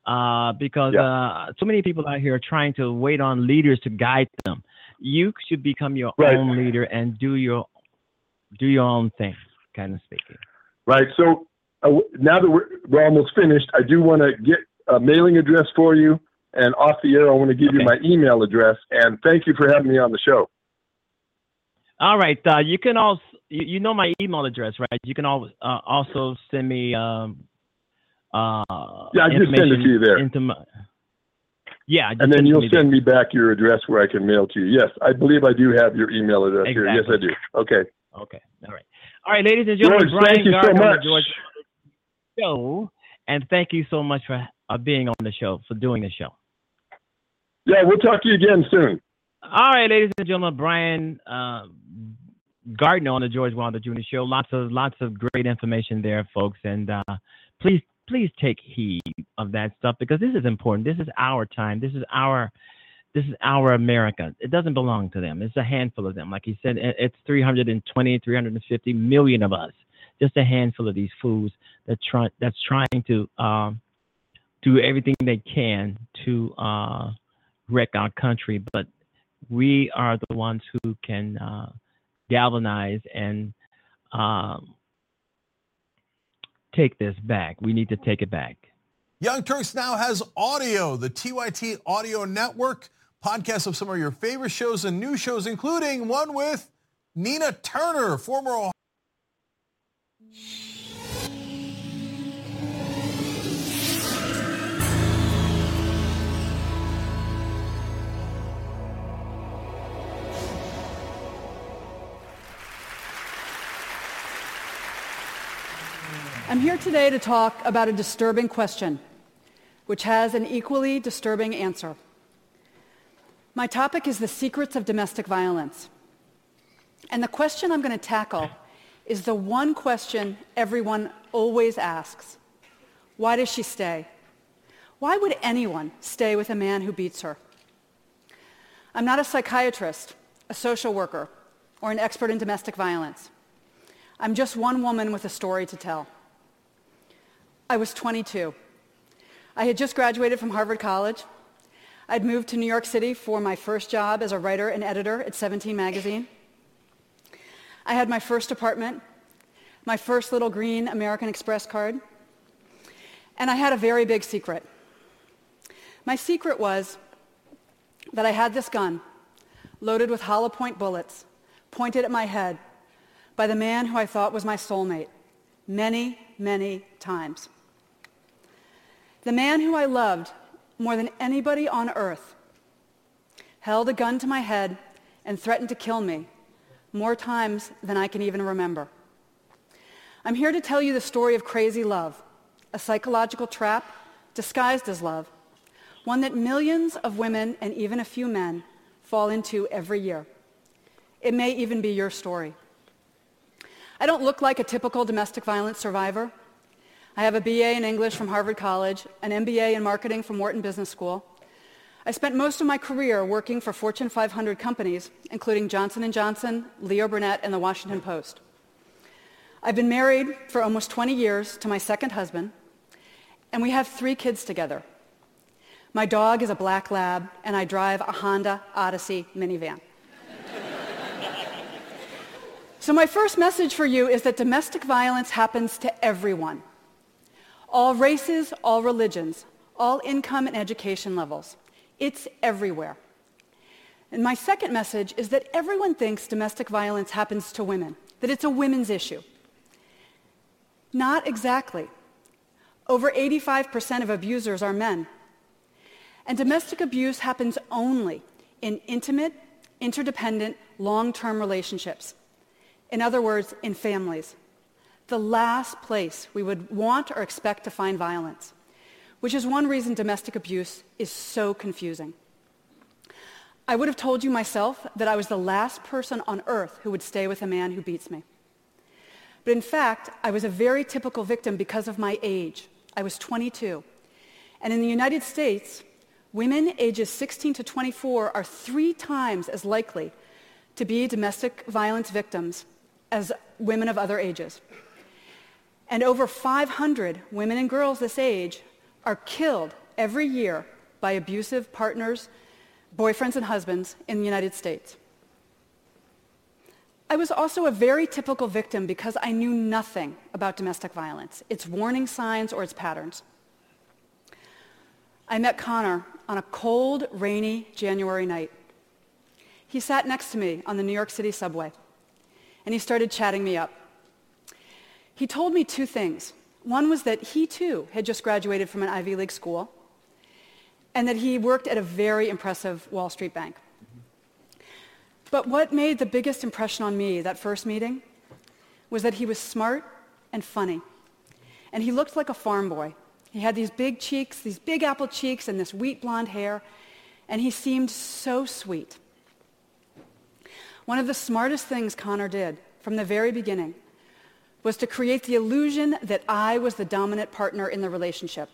uh, because uh, so many people out here are trying to wait on leaders to guide them. You should become your Right. own leader and do your do your own thing, kind of speaking. Right. So uh, now that we're, we're almost finished, I do want to get a mailing address for you. And off the air, I want to give you my email address. And thank you for having me on the show. All right. Uh, you can also you, you know my email address, right? You can always uh, also send me um uh Yeah, I just send it to you there. Into my, yeah, just and then you'll send me back your address where I can mail to you. Yes, I believe I do have your email address here. Yes, I do. Okay. Okay. All right. All right, ladies and gentlemen, George, Brian thank you so Gardner the much. George Show, and thank you so much for uh, being on the show, for doing the show. Yeah, we'll talk to you again soon. All right, ladies and gentlemen, Brian uh, Gardner on the George Wilder Jr. Show. Lots of lots of great information there, folks, and uh, please please take heed of that stuff because this is important. This is our time. This is our this is our America. It doesn't belong to them. It's a handful of them. Like he said, it's 320, 350 million of us. Just a handful of these fools that try that's trying to um, do everything they can to uh, wreck our country. But we are the ones who can uh, galvanize and um, take this back. We need to take it back. Young Turks now has audio, the TYT Audio Network, podcasts of some of your favorite shows and new shows, including one with Nina Turner, former Ohio. I'm here today to talk about a disturbing question, which has an equally disturbing answer. My topic is the secrets of domestic violence. And the question I'm going to tackle is the one question everyone always asks. Why does she stay? Why would anyone stay with a man who beats her? I'm not a psychiatrist, a social worker, or an expert in domestic violence. I'm just one woman with a story to tell. I was 22. I had just graduated from Harvard College. I'd moved to New York City for my first job as a writer and editor at 17 Magazine. I had my first apartment, my first little green American Express card, and I had a very big secret. My secret was that I had this gun loaded with hollow point bullets pointed at my head by the man who I thought was my soulmate many, many times. The man who I loved more than anybody on earth held a gun to my head and threatened to kill me more times than I can even remember. I'm here to tell you the story of crazy love, a psychological trap disguised as love, one that millions of women and even a few men fall into every year. It may even be your story. I don't look like a typical domestic violence survivor. I have a BA in English from Harvard College, an MBA in marketing from Wharton Business School. I spent most of my career working for Fortune 500 companies, including Johnson & Johnson, Leo Burnett, and the Washington Post. I've been married for almost 20 years to my second husband, and we have three kids together. My dog is a black lab, and I drive a Honda Odyssey minivan. [LAUGHS] So my first message for you is that domestic violence happens to everyone. All races, all religions, all income and education levels. It's everywhere. And my second message is that everyone thinks domestic violence happens to women, that it's a women's issue. Not exactly. Over 85% of abusers are men. And domestic abuse happens only in intimate, interdependent, long-term relationships. In other words, in families. The last place we would want or expect to find violence, which is one reason domestic abuse is so confusing. I would have told you myself that I was the last person on earth who would stay with a man who beats me. But in fact, I was a very typical victim because of my age. I was 22. And in the United States, women ages 16 to 24 are three times as likely to be domestic violence victims as women of other ages. And over 500 women and girls this age are killed every year by abusive partners boyfriends and husbands in the United States. I was also a very typical victim because I knew nothing about domestic violence, its warning signs or its patterns. I met Connor on a cold, rainy January night. He sat next to me on the New York City subway, and he started chatting me up. He told me two things. One was that he too had just graduated from an Ivy League school, and that he worked at a very impressive Wall Street bank. But what made the biggest impression on me that first meeting was that he was smart and funny. And he looked like a farm boy. He had these big cheeks, these big apple cheeks, and this wheat blonde hair, and he seemed so sweet. One of the smartest things Connor did from the very beginning was to create the illusion that I was the dominant partner in the relationship.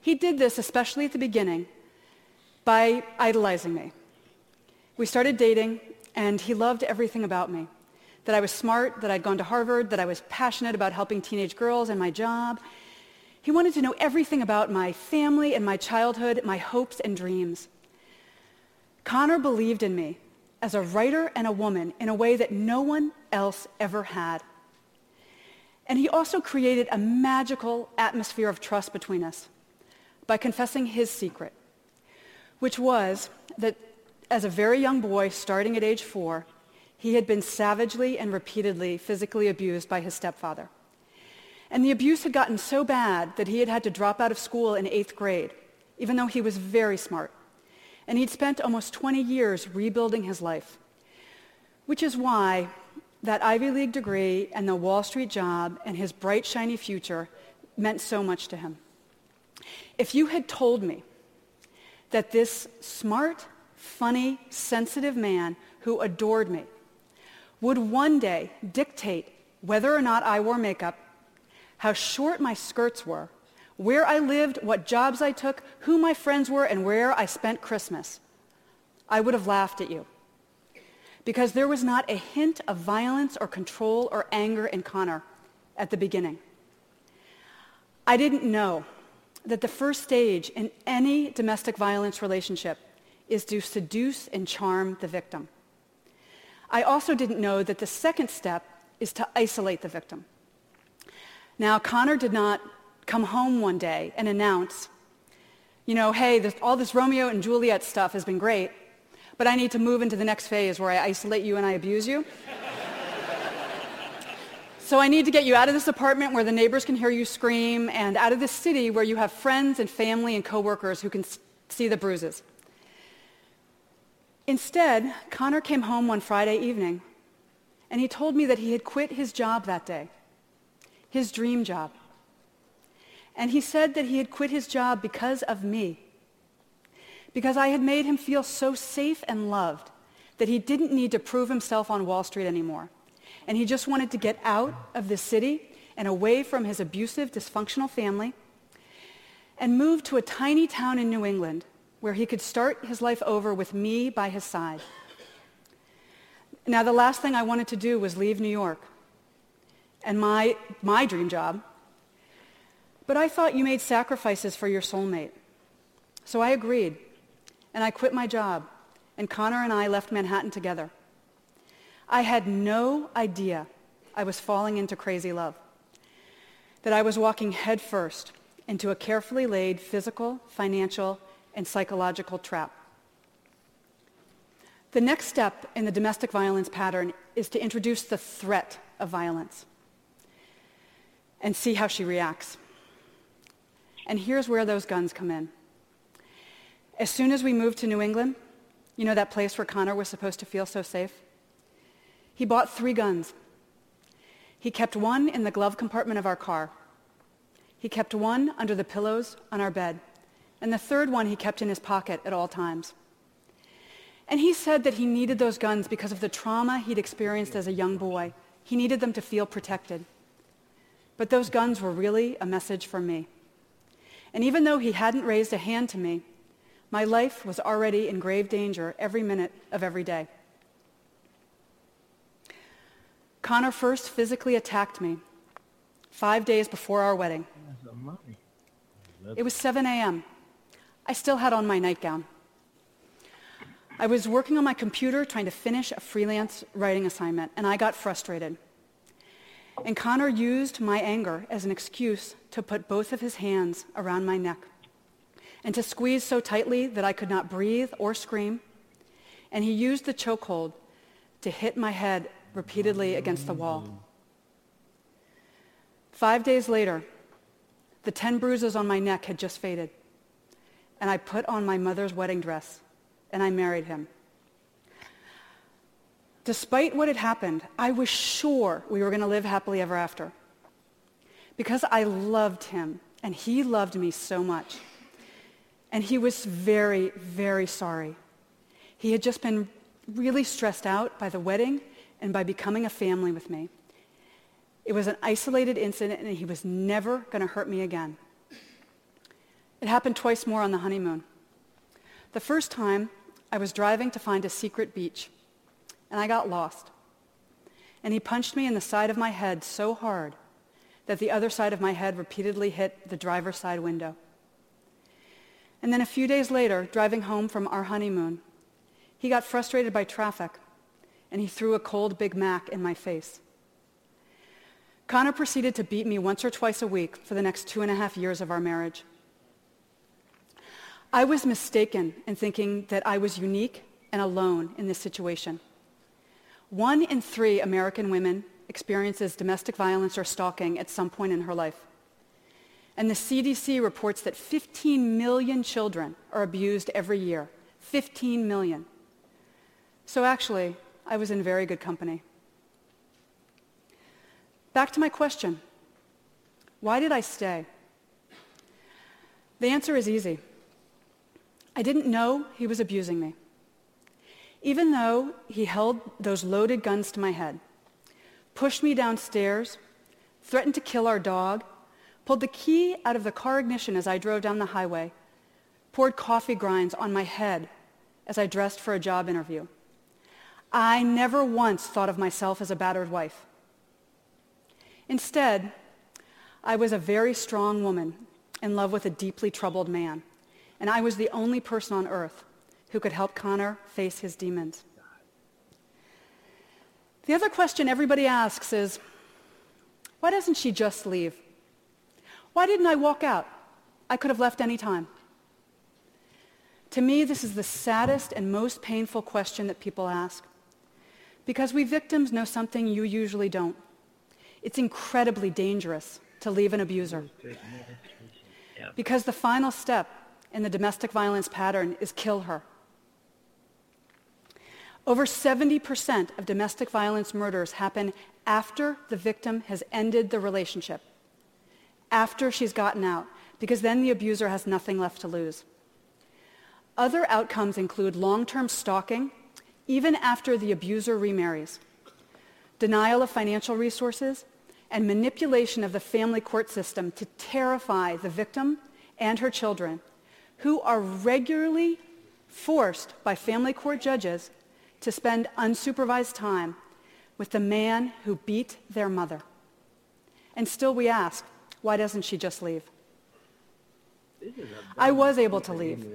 He did this, especially at the beginning, by idolizing me. We started dating, and he loved everything about me. That I was smart, that I'd gone to Harvard, that I was passionate about helping teenage girls and my job. He wanted to know everything about my family and my childhood, my hopes and dreams. Connor believed in me as a writer and a woman in a way that no one else ever had. And he also created a magical atmosphere of trust between us by confessing his secret, which was that as a very young boy, starting at age four, he had been savagely and repeatedly physically abused by his stepfather. And the abuse had gotten so bad that he had had to drop out of school in eighth grade, even though he was very smart. And he'd spent almost 20 years rebuilding his life, which is why that Ivy League degree and the Wall Street job and his bright, shiny future meant so much to him. If you had told me that this smart, funny, sensitive man who adored me would one day dictate whether or not I wore makeup, how short my skirts were, where I lived, what jobs I took, who my friends were, and where I spent Christmas, I would have laughed at you. Because there was not a hint of violence or control or anger in Connor at the beginning. I didn't know that the first stage in any domestic violence relationship is to seduce and charm the victim. I also didn't know that the second step is to isolate the victim. Now, Connor did not come home one day and announce, you know, hey, this, all this Romeo and Juliet stuff has been great, but I need to move into the next phase where I isolate you and I abuse you. So I need to get you out of this apartment where the neighbors can hear you scream and out of this city where you have friends and family and coworkers who can see the bruises. Instead, Connor came home one Friday evening and he told me that he had quit his job that day, his dream job. And he said that he had quit his job because of me, because I had made him feel so safe and loved that he didn't need to prove himself on Wall Street anymore and he just wanted to get out of the city and away from his abusive, dysfunctional family and move to a tiny town in New England where he could start his life over with me by his side. Now, the last thing I wanted to do was leave New York and my, my dream job. But I thought you made sacrifices for your soulmate. So I agreed, and I quit my job, and Connor and I left Manhattan together. I had no idea I was falling into crazy love, that I was walking headfirst into a carefully laid physical, financial, and psychological trap. The next step in the domestic violence pattern is to introduce the threat of violence and see how she reacts. And here's where those guns come in. As soon as we moved to New England, you know that place where Connor was supposed to feel so safe? He bought three guns. He kept one in the glove compartment of our car. He kept one under the pillows on our bed. And the third one he kept in his pocket at all times. And he said that he needed those guns because of the trauma he'd experienced as a young boy. He needed them to feel protected. But those guns were really a message for me. And even though he hadn't raised a hand to me, my life was already in grave danger every minute of every day. Connor first physically attacked me five days before our wedding. It was 7 a.m. I still had on my nightgown. I was working on my computer trying to finish a freelance writing assignment, and I got frustrated. And Connor used my anger as an excuse to put both of his hands around my neck and to squeeze so tightly that I could not breathe or scream. And he used the chokehold to hit my head repeatedly against the wall. Five days later, the 10 bruises on my neck had just faded. And I put on my mother's wedding dress and I married him. Despite what had happened, I was sure we were going to live happily ever after. Because I loved him and he loved me so much. And he was very, very sorry. He had just been really stressed out by the wedding and by becoming a family with me. It was an isolated incident and he was never going to hurt me again. It happened twice more on the honeymoon. The first time, I was driving to find a secret beach, and I got lost. And he punched me in the side of my head so hard that the other side of my head repeatedly hit the driver's side window. And then a few days later, driving home from our honeymoon, he got frustrated by traffic and he threw a cold Big Mac in my face. Connor proceeded to beat me once or twice a week for the next two and a half years of our marriage. I was mistaken in thinking that I was unique and alone in this situation. One in three American women experiences domestic violence or stalking at some point in her life. And the CDC reports that 15 million children are abused every year. 15 million. So actually, I was in very good company. Back to my question. Why did I stay? The answer is easy. I didn't know he was abusing me. Even though he held those loaded guns to my head, pushed me downstairs, threatened to kill our dog, pulled the key out of the car ignition as I drove down the highway, poured coffee grinds on my head as I dressed for a job interview. I never once thought of myself as a battered wife. Instead, I was a very strong woman in love with a deeply troubled man, and I was the only person on earth who could help Connor face his demons. The other question everybody asks is, why doesn't she just leave? Why didn't I walk out? I could have left any time. To me, this is the saddest and most painful question that people ask. Because we victims know something you usually don't. It's incredibly dangerous to leave an abuser. Because the final step in the domestic violence pattern is kill her. Over 70% of domestic violence murders happen after the victim has ended the relationship, after she's gotten out, because then the abuser has nothing left to lose. Other outcomes include long-term stalking, even after the abuser remarries, denial of financial resources, and manipulation of the family court system to terrify the victim and her children, who are regularly forced by family court judges to spend unsupervised time with the man who beat their mother. And still we ask, why doesn't she just leave? I was able to leave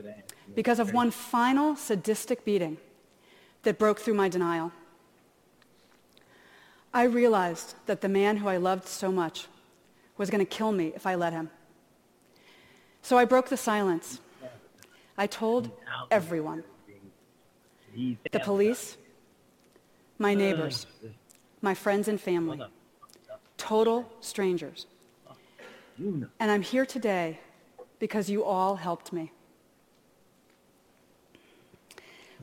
because of one final sadistic beating that broke through my denial. I realized that the man who I loved so much was going to kill me if I let him. So I broke the silence. I told everyone. The police, my neighbors, my friends and family, total strangers. And I'm here today because you all helped me.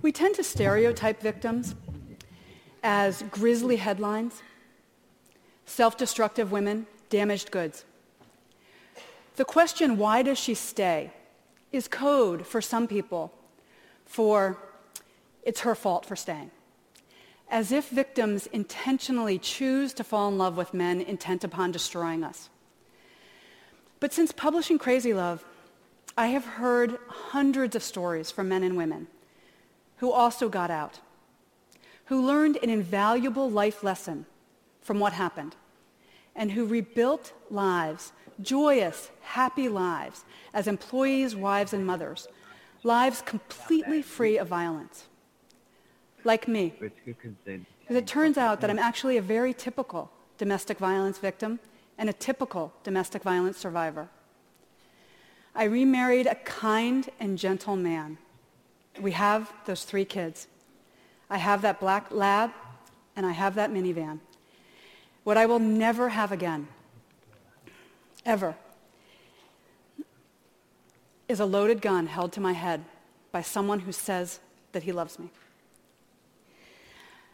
We tend to stereotype victims as grisly headlines, self-destructive women, damaged goods. The question, why does she stay, is code for some people for it's her fault for staying. As if victims intentionally choose to fall in love with men intent upon destroying us. But since publishing Crazy Love, I have heard hundreds of stories from men and women who also got out, who learned an invaluable life lesson from what happened, and who rebuilt lives, joyous, happy lives, as employees, wives, and mothers, lives completely free of violence. Like me. Because it turns out that I'm actually a very typical domestic violence victim and a typical domestic violence survivor. I remarried a kind and gentle man. We have those three kids. I have that black lab and I have that minivan. What I will never have again, ever, is a loaded gun held to my head by someone who says that he loves me.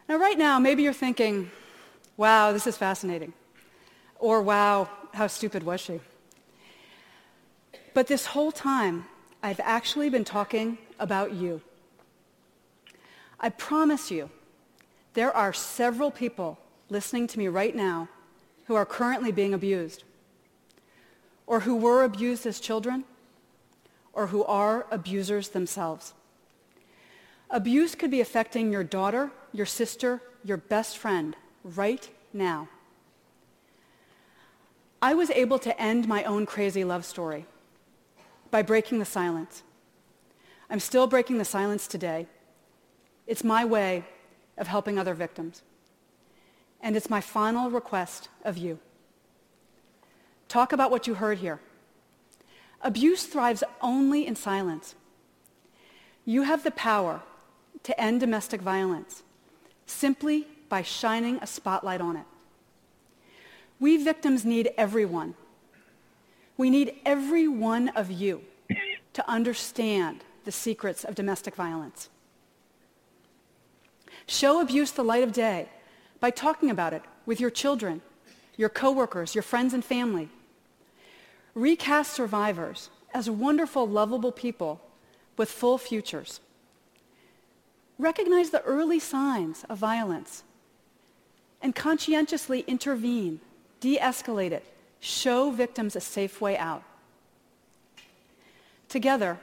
Now, right now, maybe you're thinking, wow, this is fascinating. Or, wow, how stupid was she? But this whole time, I've actually been talking about you. I promise you, there are several people listening to me right now who are currently being abused, or who were abused as children, or who are abusers themselves. Abuse could be affecting your daughter, your sister, your best friend right now. I was able to end my own crazy love story by breaking the silence. I'm still breaking the silence today. It's my way of helping other victims. And it's my final request of you. Talk about what you heard here. Abuse thrives only in silence. You have the power to end domestic violence simply by shining a spotlight on it. We victims need everyone. We need every one of you to understand the secrets of domestic violence. Show abuse the light of day by talking about it with your children, your coworkers, your friends and family. Recast survivors as wonderful, lovable people with full futures. Recognize the early signs of violence and conscientiously intervene, de-escalate it, show victims a safe way out. Together,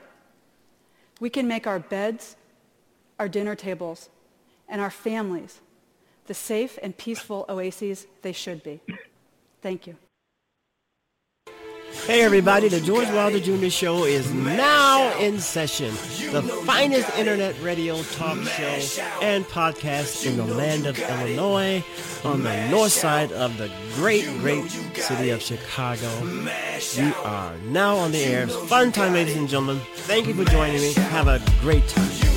we can make our beds, our dinner tables, and our families the safe and peaceful oases they should be. Thank you. Hey everybody, the George Wilder Jr. Show is now in session. The finest internet radio talk show and podcast in the land of Illinois on the north side of the great, great city of Chicago. We are now on the air. Fun time, ladies and gentlemen. Thank you for joining me. Have a great time.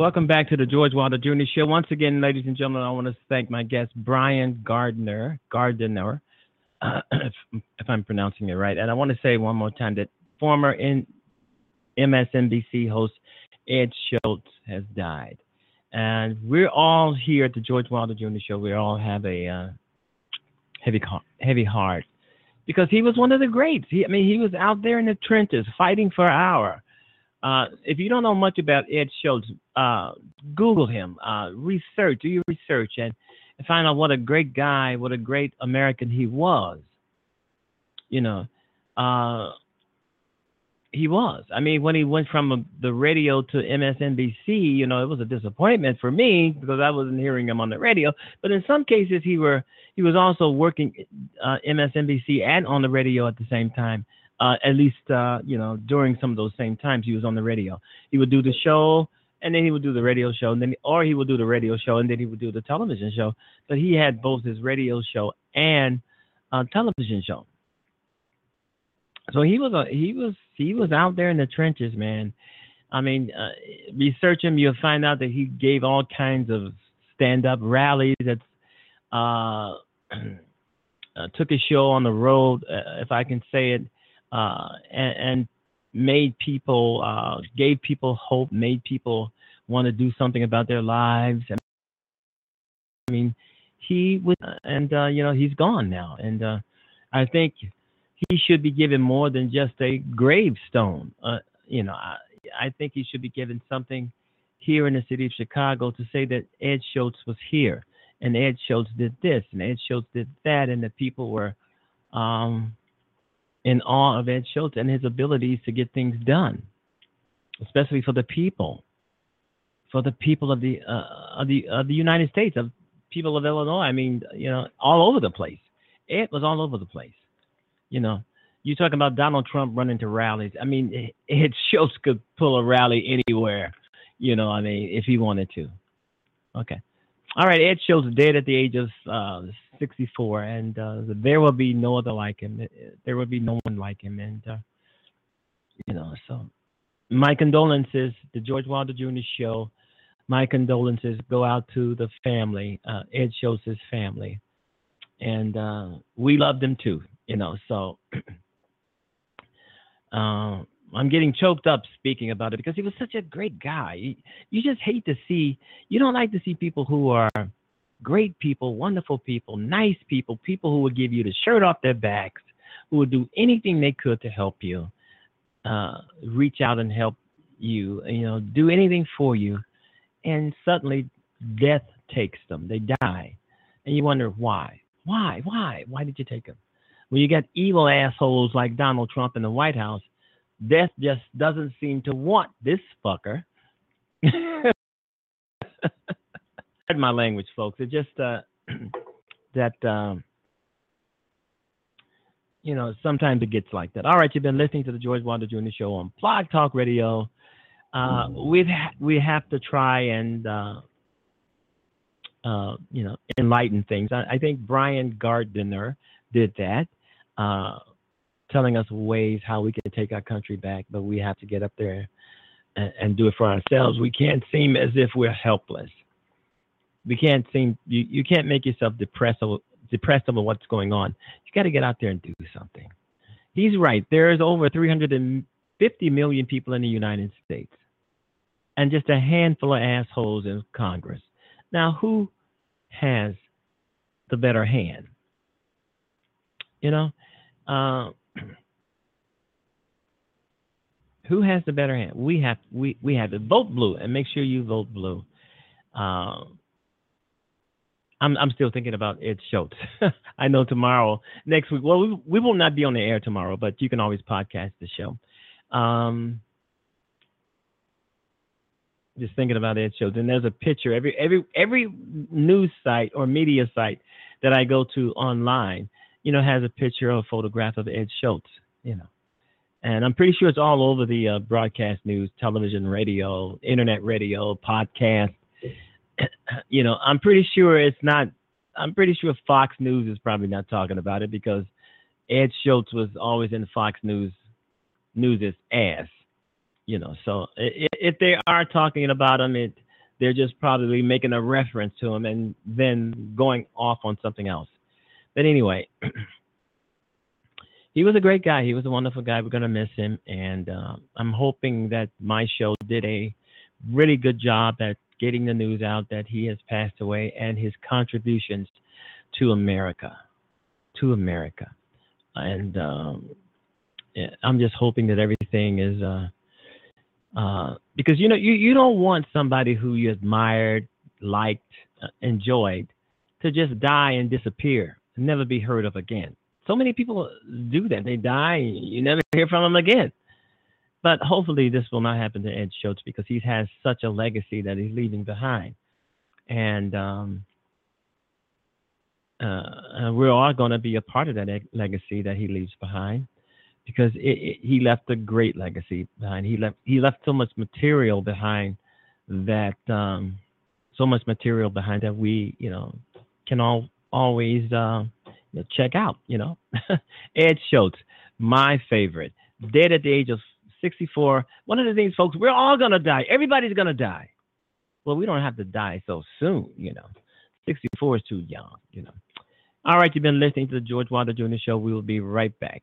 Welcome back to the George Wilder Jr. Show. Once again, ladies and gentlemen, I want to thank my guest, Brian Gardner, Gardner, uh, [CLEARS THROAT] if, if, I'm pronouncing it right. And I want to say one more time that former MSNBC host Ed Schultz has died. And we're all here at the George Wilder Jr. Show. We all have a uh, heavy, heavy heart because he was one of the greats. He, I mean, he was out there in the trenches fighting for our uh, if you don't know much about Ed Schultz, uh, Google him, uh, research, do your research, and, find out what a great guy, what a great American he was. You know, uh, he was. I mean, when he went from a, the radio to MSNBC, you know, it was a disappointment for me because I wasn't hearing him on the radio. But in some cases, he were he was also working uh, MSNBC and on the radio at the same time uh, at least uh, you know during some of those same times he was on the radio. He would do the show, and then he would do the radio show, and then or he would do the radio show, and then he would do the television show. But he had both his radio show and uh, television show. So he was a he was he was out there in the trenches, man. I mean, uh, research him, you'll find out that he gave all kinds of stand-up rallies. That uh, [CLEARS THROAT] uh, took his show on the road, if I can say it uh, and, and, made people, uh, gave people hope, made people want to do something about their lives. I mean, he was, and uh, you know, he's gone now, and uh, I think he should be given more than just a gravestone. Uh, you know, I, I think he should be given something here in the city of Chicago to say that Ed Schultz was here and Ed Schultz did this and Ed Schultz did that, and the people were um, in awe of Ed Schultz and his abilities to get things done, especially for the people, for the people of the uh, of the of the United States, of people of Illinois. I mean, you know, all over the place. Ed was all over the place. You know, you talking about Donald Trump running to rallies. I mean, [LAUGHS] Ed Schultz could pull a rally anywhere. You know, I mean, if he wanted to. Okay. All right, Ed Schultz dead at the age of uh, 64, and uh, there will be no other like him. There will be no one like him, and uh, you know. So, my condolences, the George Wilder Jr. Show. My condolences go out to the family, uh, Ed Schultz's family, and uh, we love them too. You know, so. [CLEARS THROAT] Uh, I'm getting choked up speaking about it because he was such a great guy. You just hate to see, you don't like to see people who are great people, wonderful people, nice people, people who would give you the shirt off their backs, who would do anything they could to help you, uh, reach out and help you, you know, do anything for you. And suddenly death takes them. They die. And you wonder why? Why? Why? Why did you take them? When you got evil assholes like Donald Trump in the White House Death just doesn't seem to want this fucker. [LAUGHS] my language, folks. It just uh, [CLEARS THROAT] that um, you know sometimes it gets like that. All right, you've been listening to the George Wilder Jr. Show on Blog Talk Radio. Uh, we ha- we have to try and uh, uh, you know enlighten things. I, I, think Brian Gardner did that. Uh, telling us ways how we can take our country back, but we have to get up there and, and do it for ourselves. We can't seem as if we're helpless. We can't seem you, you can't make yourself depressed depressed over what's going on. You got to get out there and do something. He's right. There's over 350 million people in the United States, and just a handful of assholes in Congress. Now, who has the better hand? You know, uh, [CLEARS THROAT] who has the better hand? We have we we have to vote blue and make sure you vote blue. Um, I'm I'm still thinking about Ed Schultz. [LAUGHS] I know tomorrow, next week. Well, we we will not be on the air tomorrow, but you can always podcast the show. Um, just thinking about Ed Schultz, and there's a picture every every every news site or media site that I go to online, you know, has a picture or a photograph of Ed Schultz. You know, and I'm pretty sure it's all over the uh, broadcast news, television, radio, internet radio, podcast. [CLEARS THROAT] you know, I'm pretty sure it's not. I'm pretty sure Fox News is probably not talking about it because Ed Schultz was always in Fox News News's ass. you know. So if, they are talking about him, it they're just probably making a reference to him and then going off on something else. But anyway, [CLEARS THROAT] he was a great guy. He was a wonderful guy. We're gonna miss him, and uh, I'm hoping that my show did a really good job at getting the news out that he has passed away and his contributions to America, to America, and um, I'm just hoping that everything is. Uh, uh, because you know you, you don't want somebody who you admired, liked, uh, enjoyed to just die and disappear never be heard of again. So many people do that. They die, you never hear from them again. But hopefully this will not happen to Ed Schultz because he has such a legacy that he's leaving behind. And um, uh, we're all going to be a part of that legacy that he leaves behind because it, it, he left a great legacy behind. He left he left so much material behind that um, so much material behind that we you know can all always uh, check out. You know, [LAUGHS] Ed Schultz, my favorite, dead at the age of 64. One of the things, folks, we're all gonna die. Everybody's gonna die. Well, we don't have to die so soon. You know, 64 is too young. You know. All right, you've been listening to the George Wilder Jr. Show. We will be right back.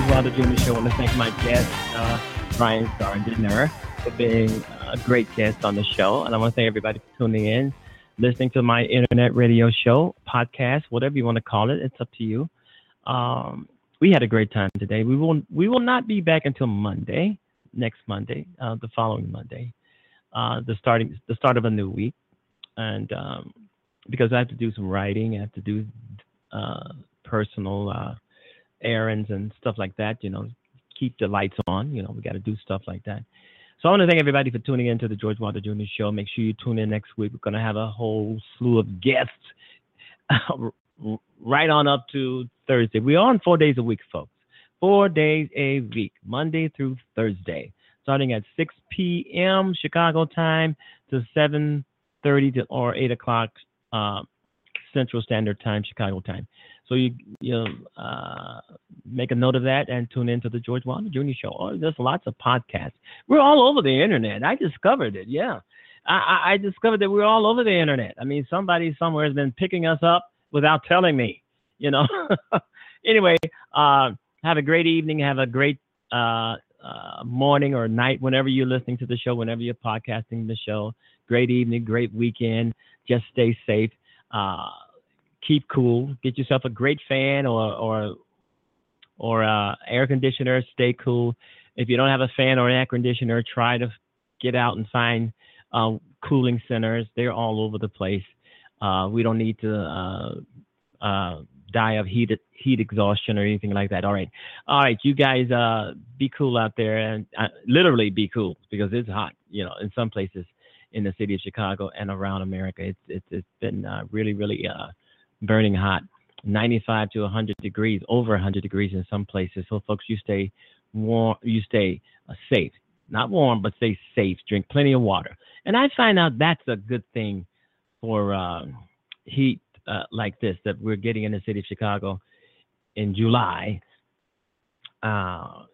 To the George Wilder Jr. Show. I want to thank my guest, uh, Brian Gardner, for being a great guest on the show. And I want to thank everybody for tuning in, listening to my internet radio show, podcast, whatever you want to call it. It's up to you. Um, we had a great time today. We will we will not be back until Monday, next Monday, uh, the following Monday, uh, the starting the start of a new week, and um, because I have to do some writing, I have to do uh, personal uh, errands and stuff like that. You know, keep the lights on. You know, we got to do stuff like that. So I want to thank everybody for tuning in to the George Wilder Jr. Show. Make sure you tune in next week. We're going to have a whole slew of guests [LAUGHS] right on up to Thursday. We're on four days a week, folks. Four days a week, Monday through Thursday, starting at 6 p.m. Chicago time to 7:30 to or 8 o'clock uh, Central Standard Time, Chicago time. So you you uh, make a note of that and tune into the George Wilder Jr. Show. Oh, there's lots of podcasts. We're all over the internet. I discovered it. Yeah. I, I discovered that we're all over the internet. I mean, somebody somewhere has been picking us up without telling me. You know. [LAUGHS] anyway, uh, have a great evening. Have a great uh, uh, morning or night whenever you're listening to the show. Whenever you're podcasting the show. Great evening. Great weekend. Just stay safe. Uh, keep cool. Get yourself a great fan or or or uh, air conditioner. Stay cool. If you don't have a fan or an air conditioner, try to get out and find uh, cooling centers. They're all over the place. Uh, we don't need to uh, uh, die of heat heat exhaustion or anything like that. All right, all right, you guys, uh, be cool out there and literally be cool because it's hot. You know, in some places in the city of Chicago and around America, it's it's, it's been really really burning hot. 95 to 100 degrees, over 100 degrees in some places. So, folks, you stay warm, you stay uh, safe, not warm, but stay safe. Drink plenty of water, and I find out that's a good thing for uh, heat uh, like this that we're getting in the city of Chicago in July. Uh,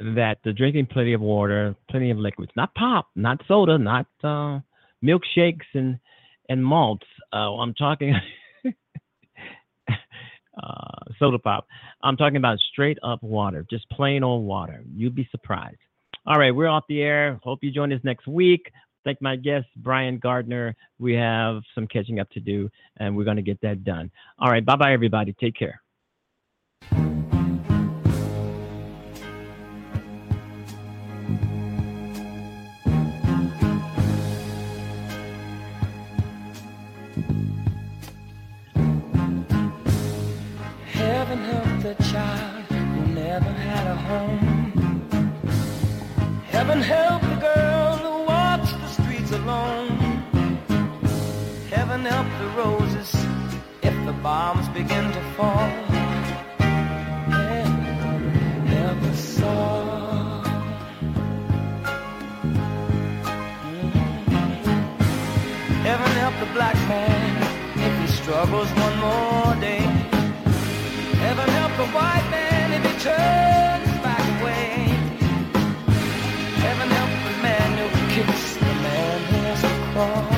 that the drinking plenty of water, plenty of liquids, not pop, not soda, not uh, milkshakes and and malts. Uh, I'm talking [LAUGHS] uh, soda pop. I'm talking about straight up water, just plain old water. You'd be surprised. All right, we're off the air. Hope you join us next week. Thank my guest, Brian Gardner. We have some catching up to do, and we're going to get that done. All right, bye bye, everybody. Take care. Heaven help the girl who walks the streets alone. Heaven help the roses if the bombs begin to fall. Help us all. Heaven help the black man if he struggles one more day. Heaven help the white man if he turns has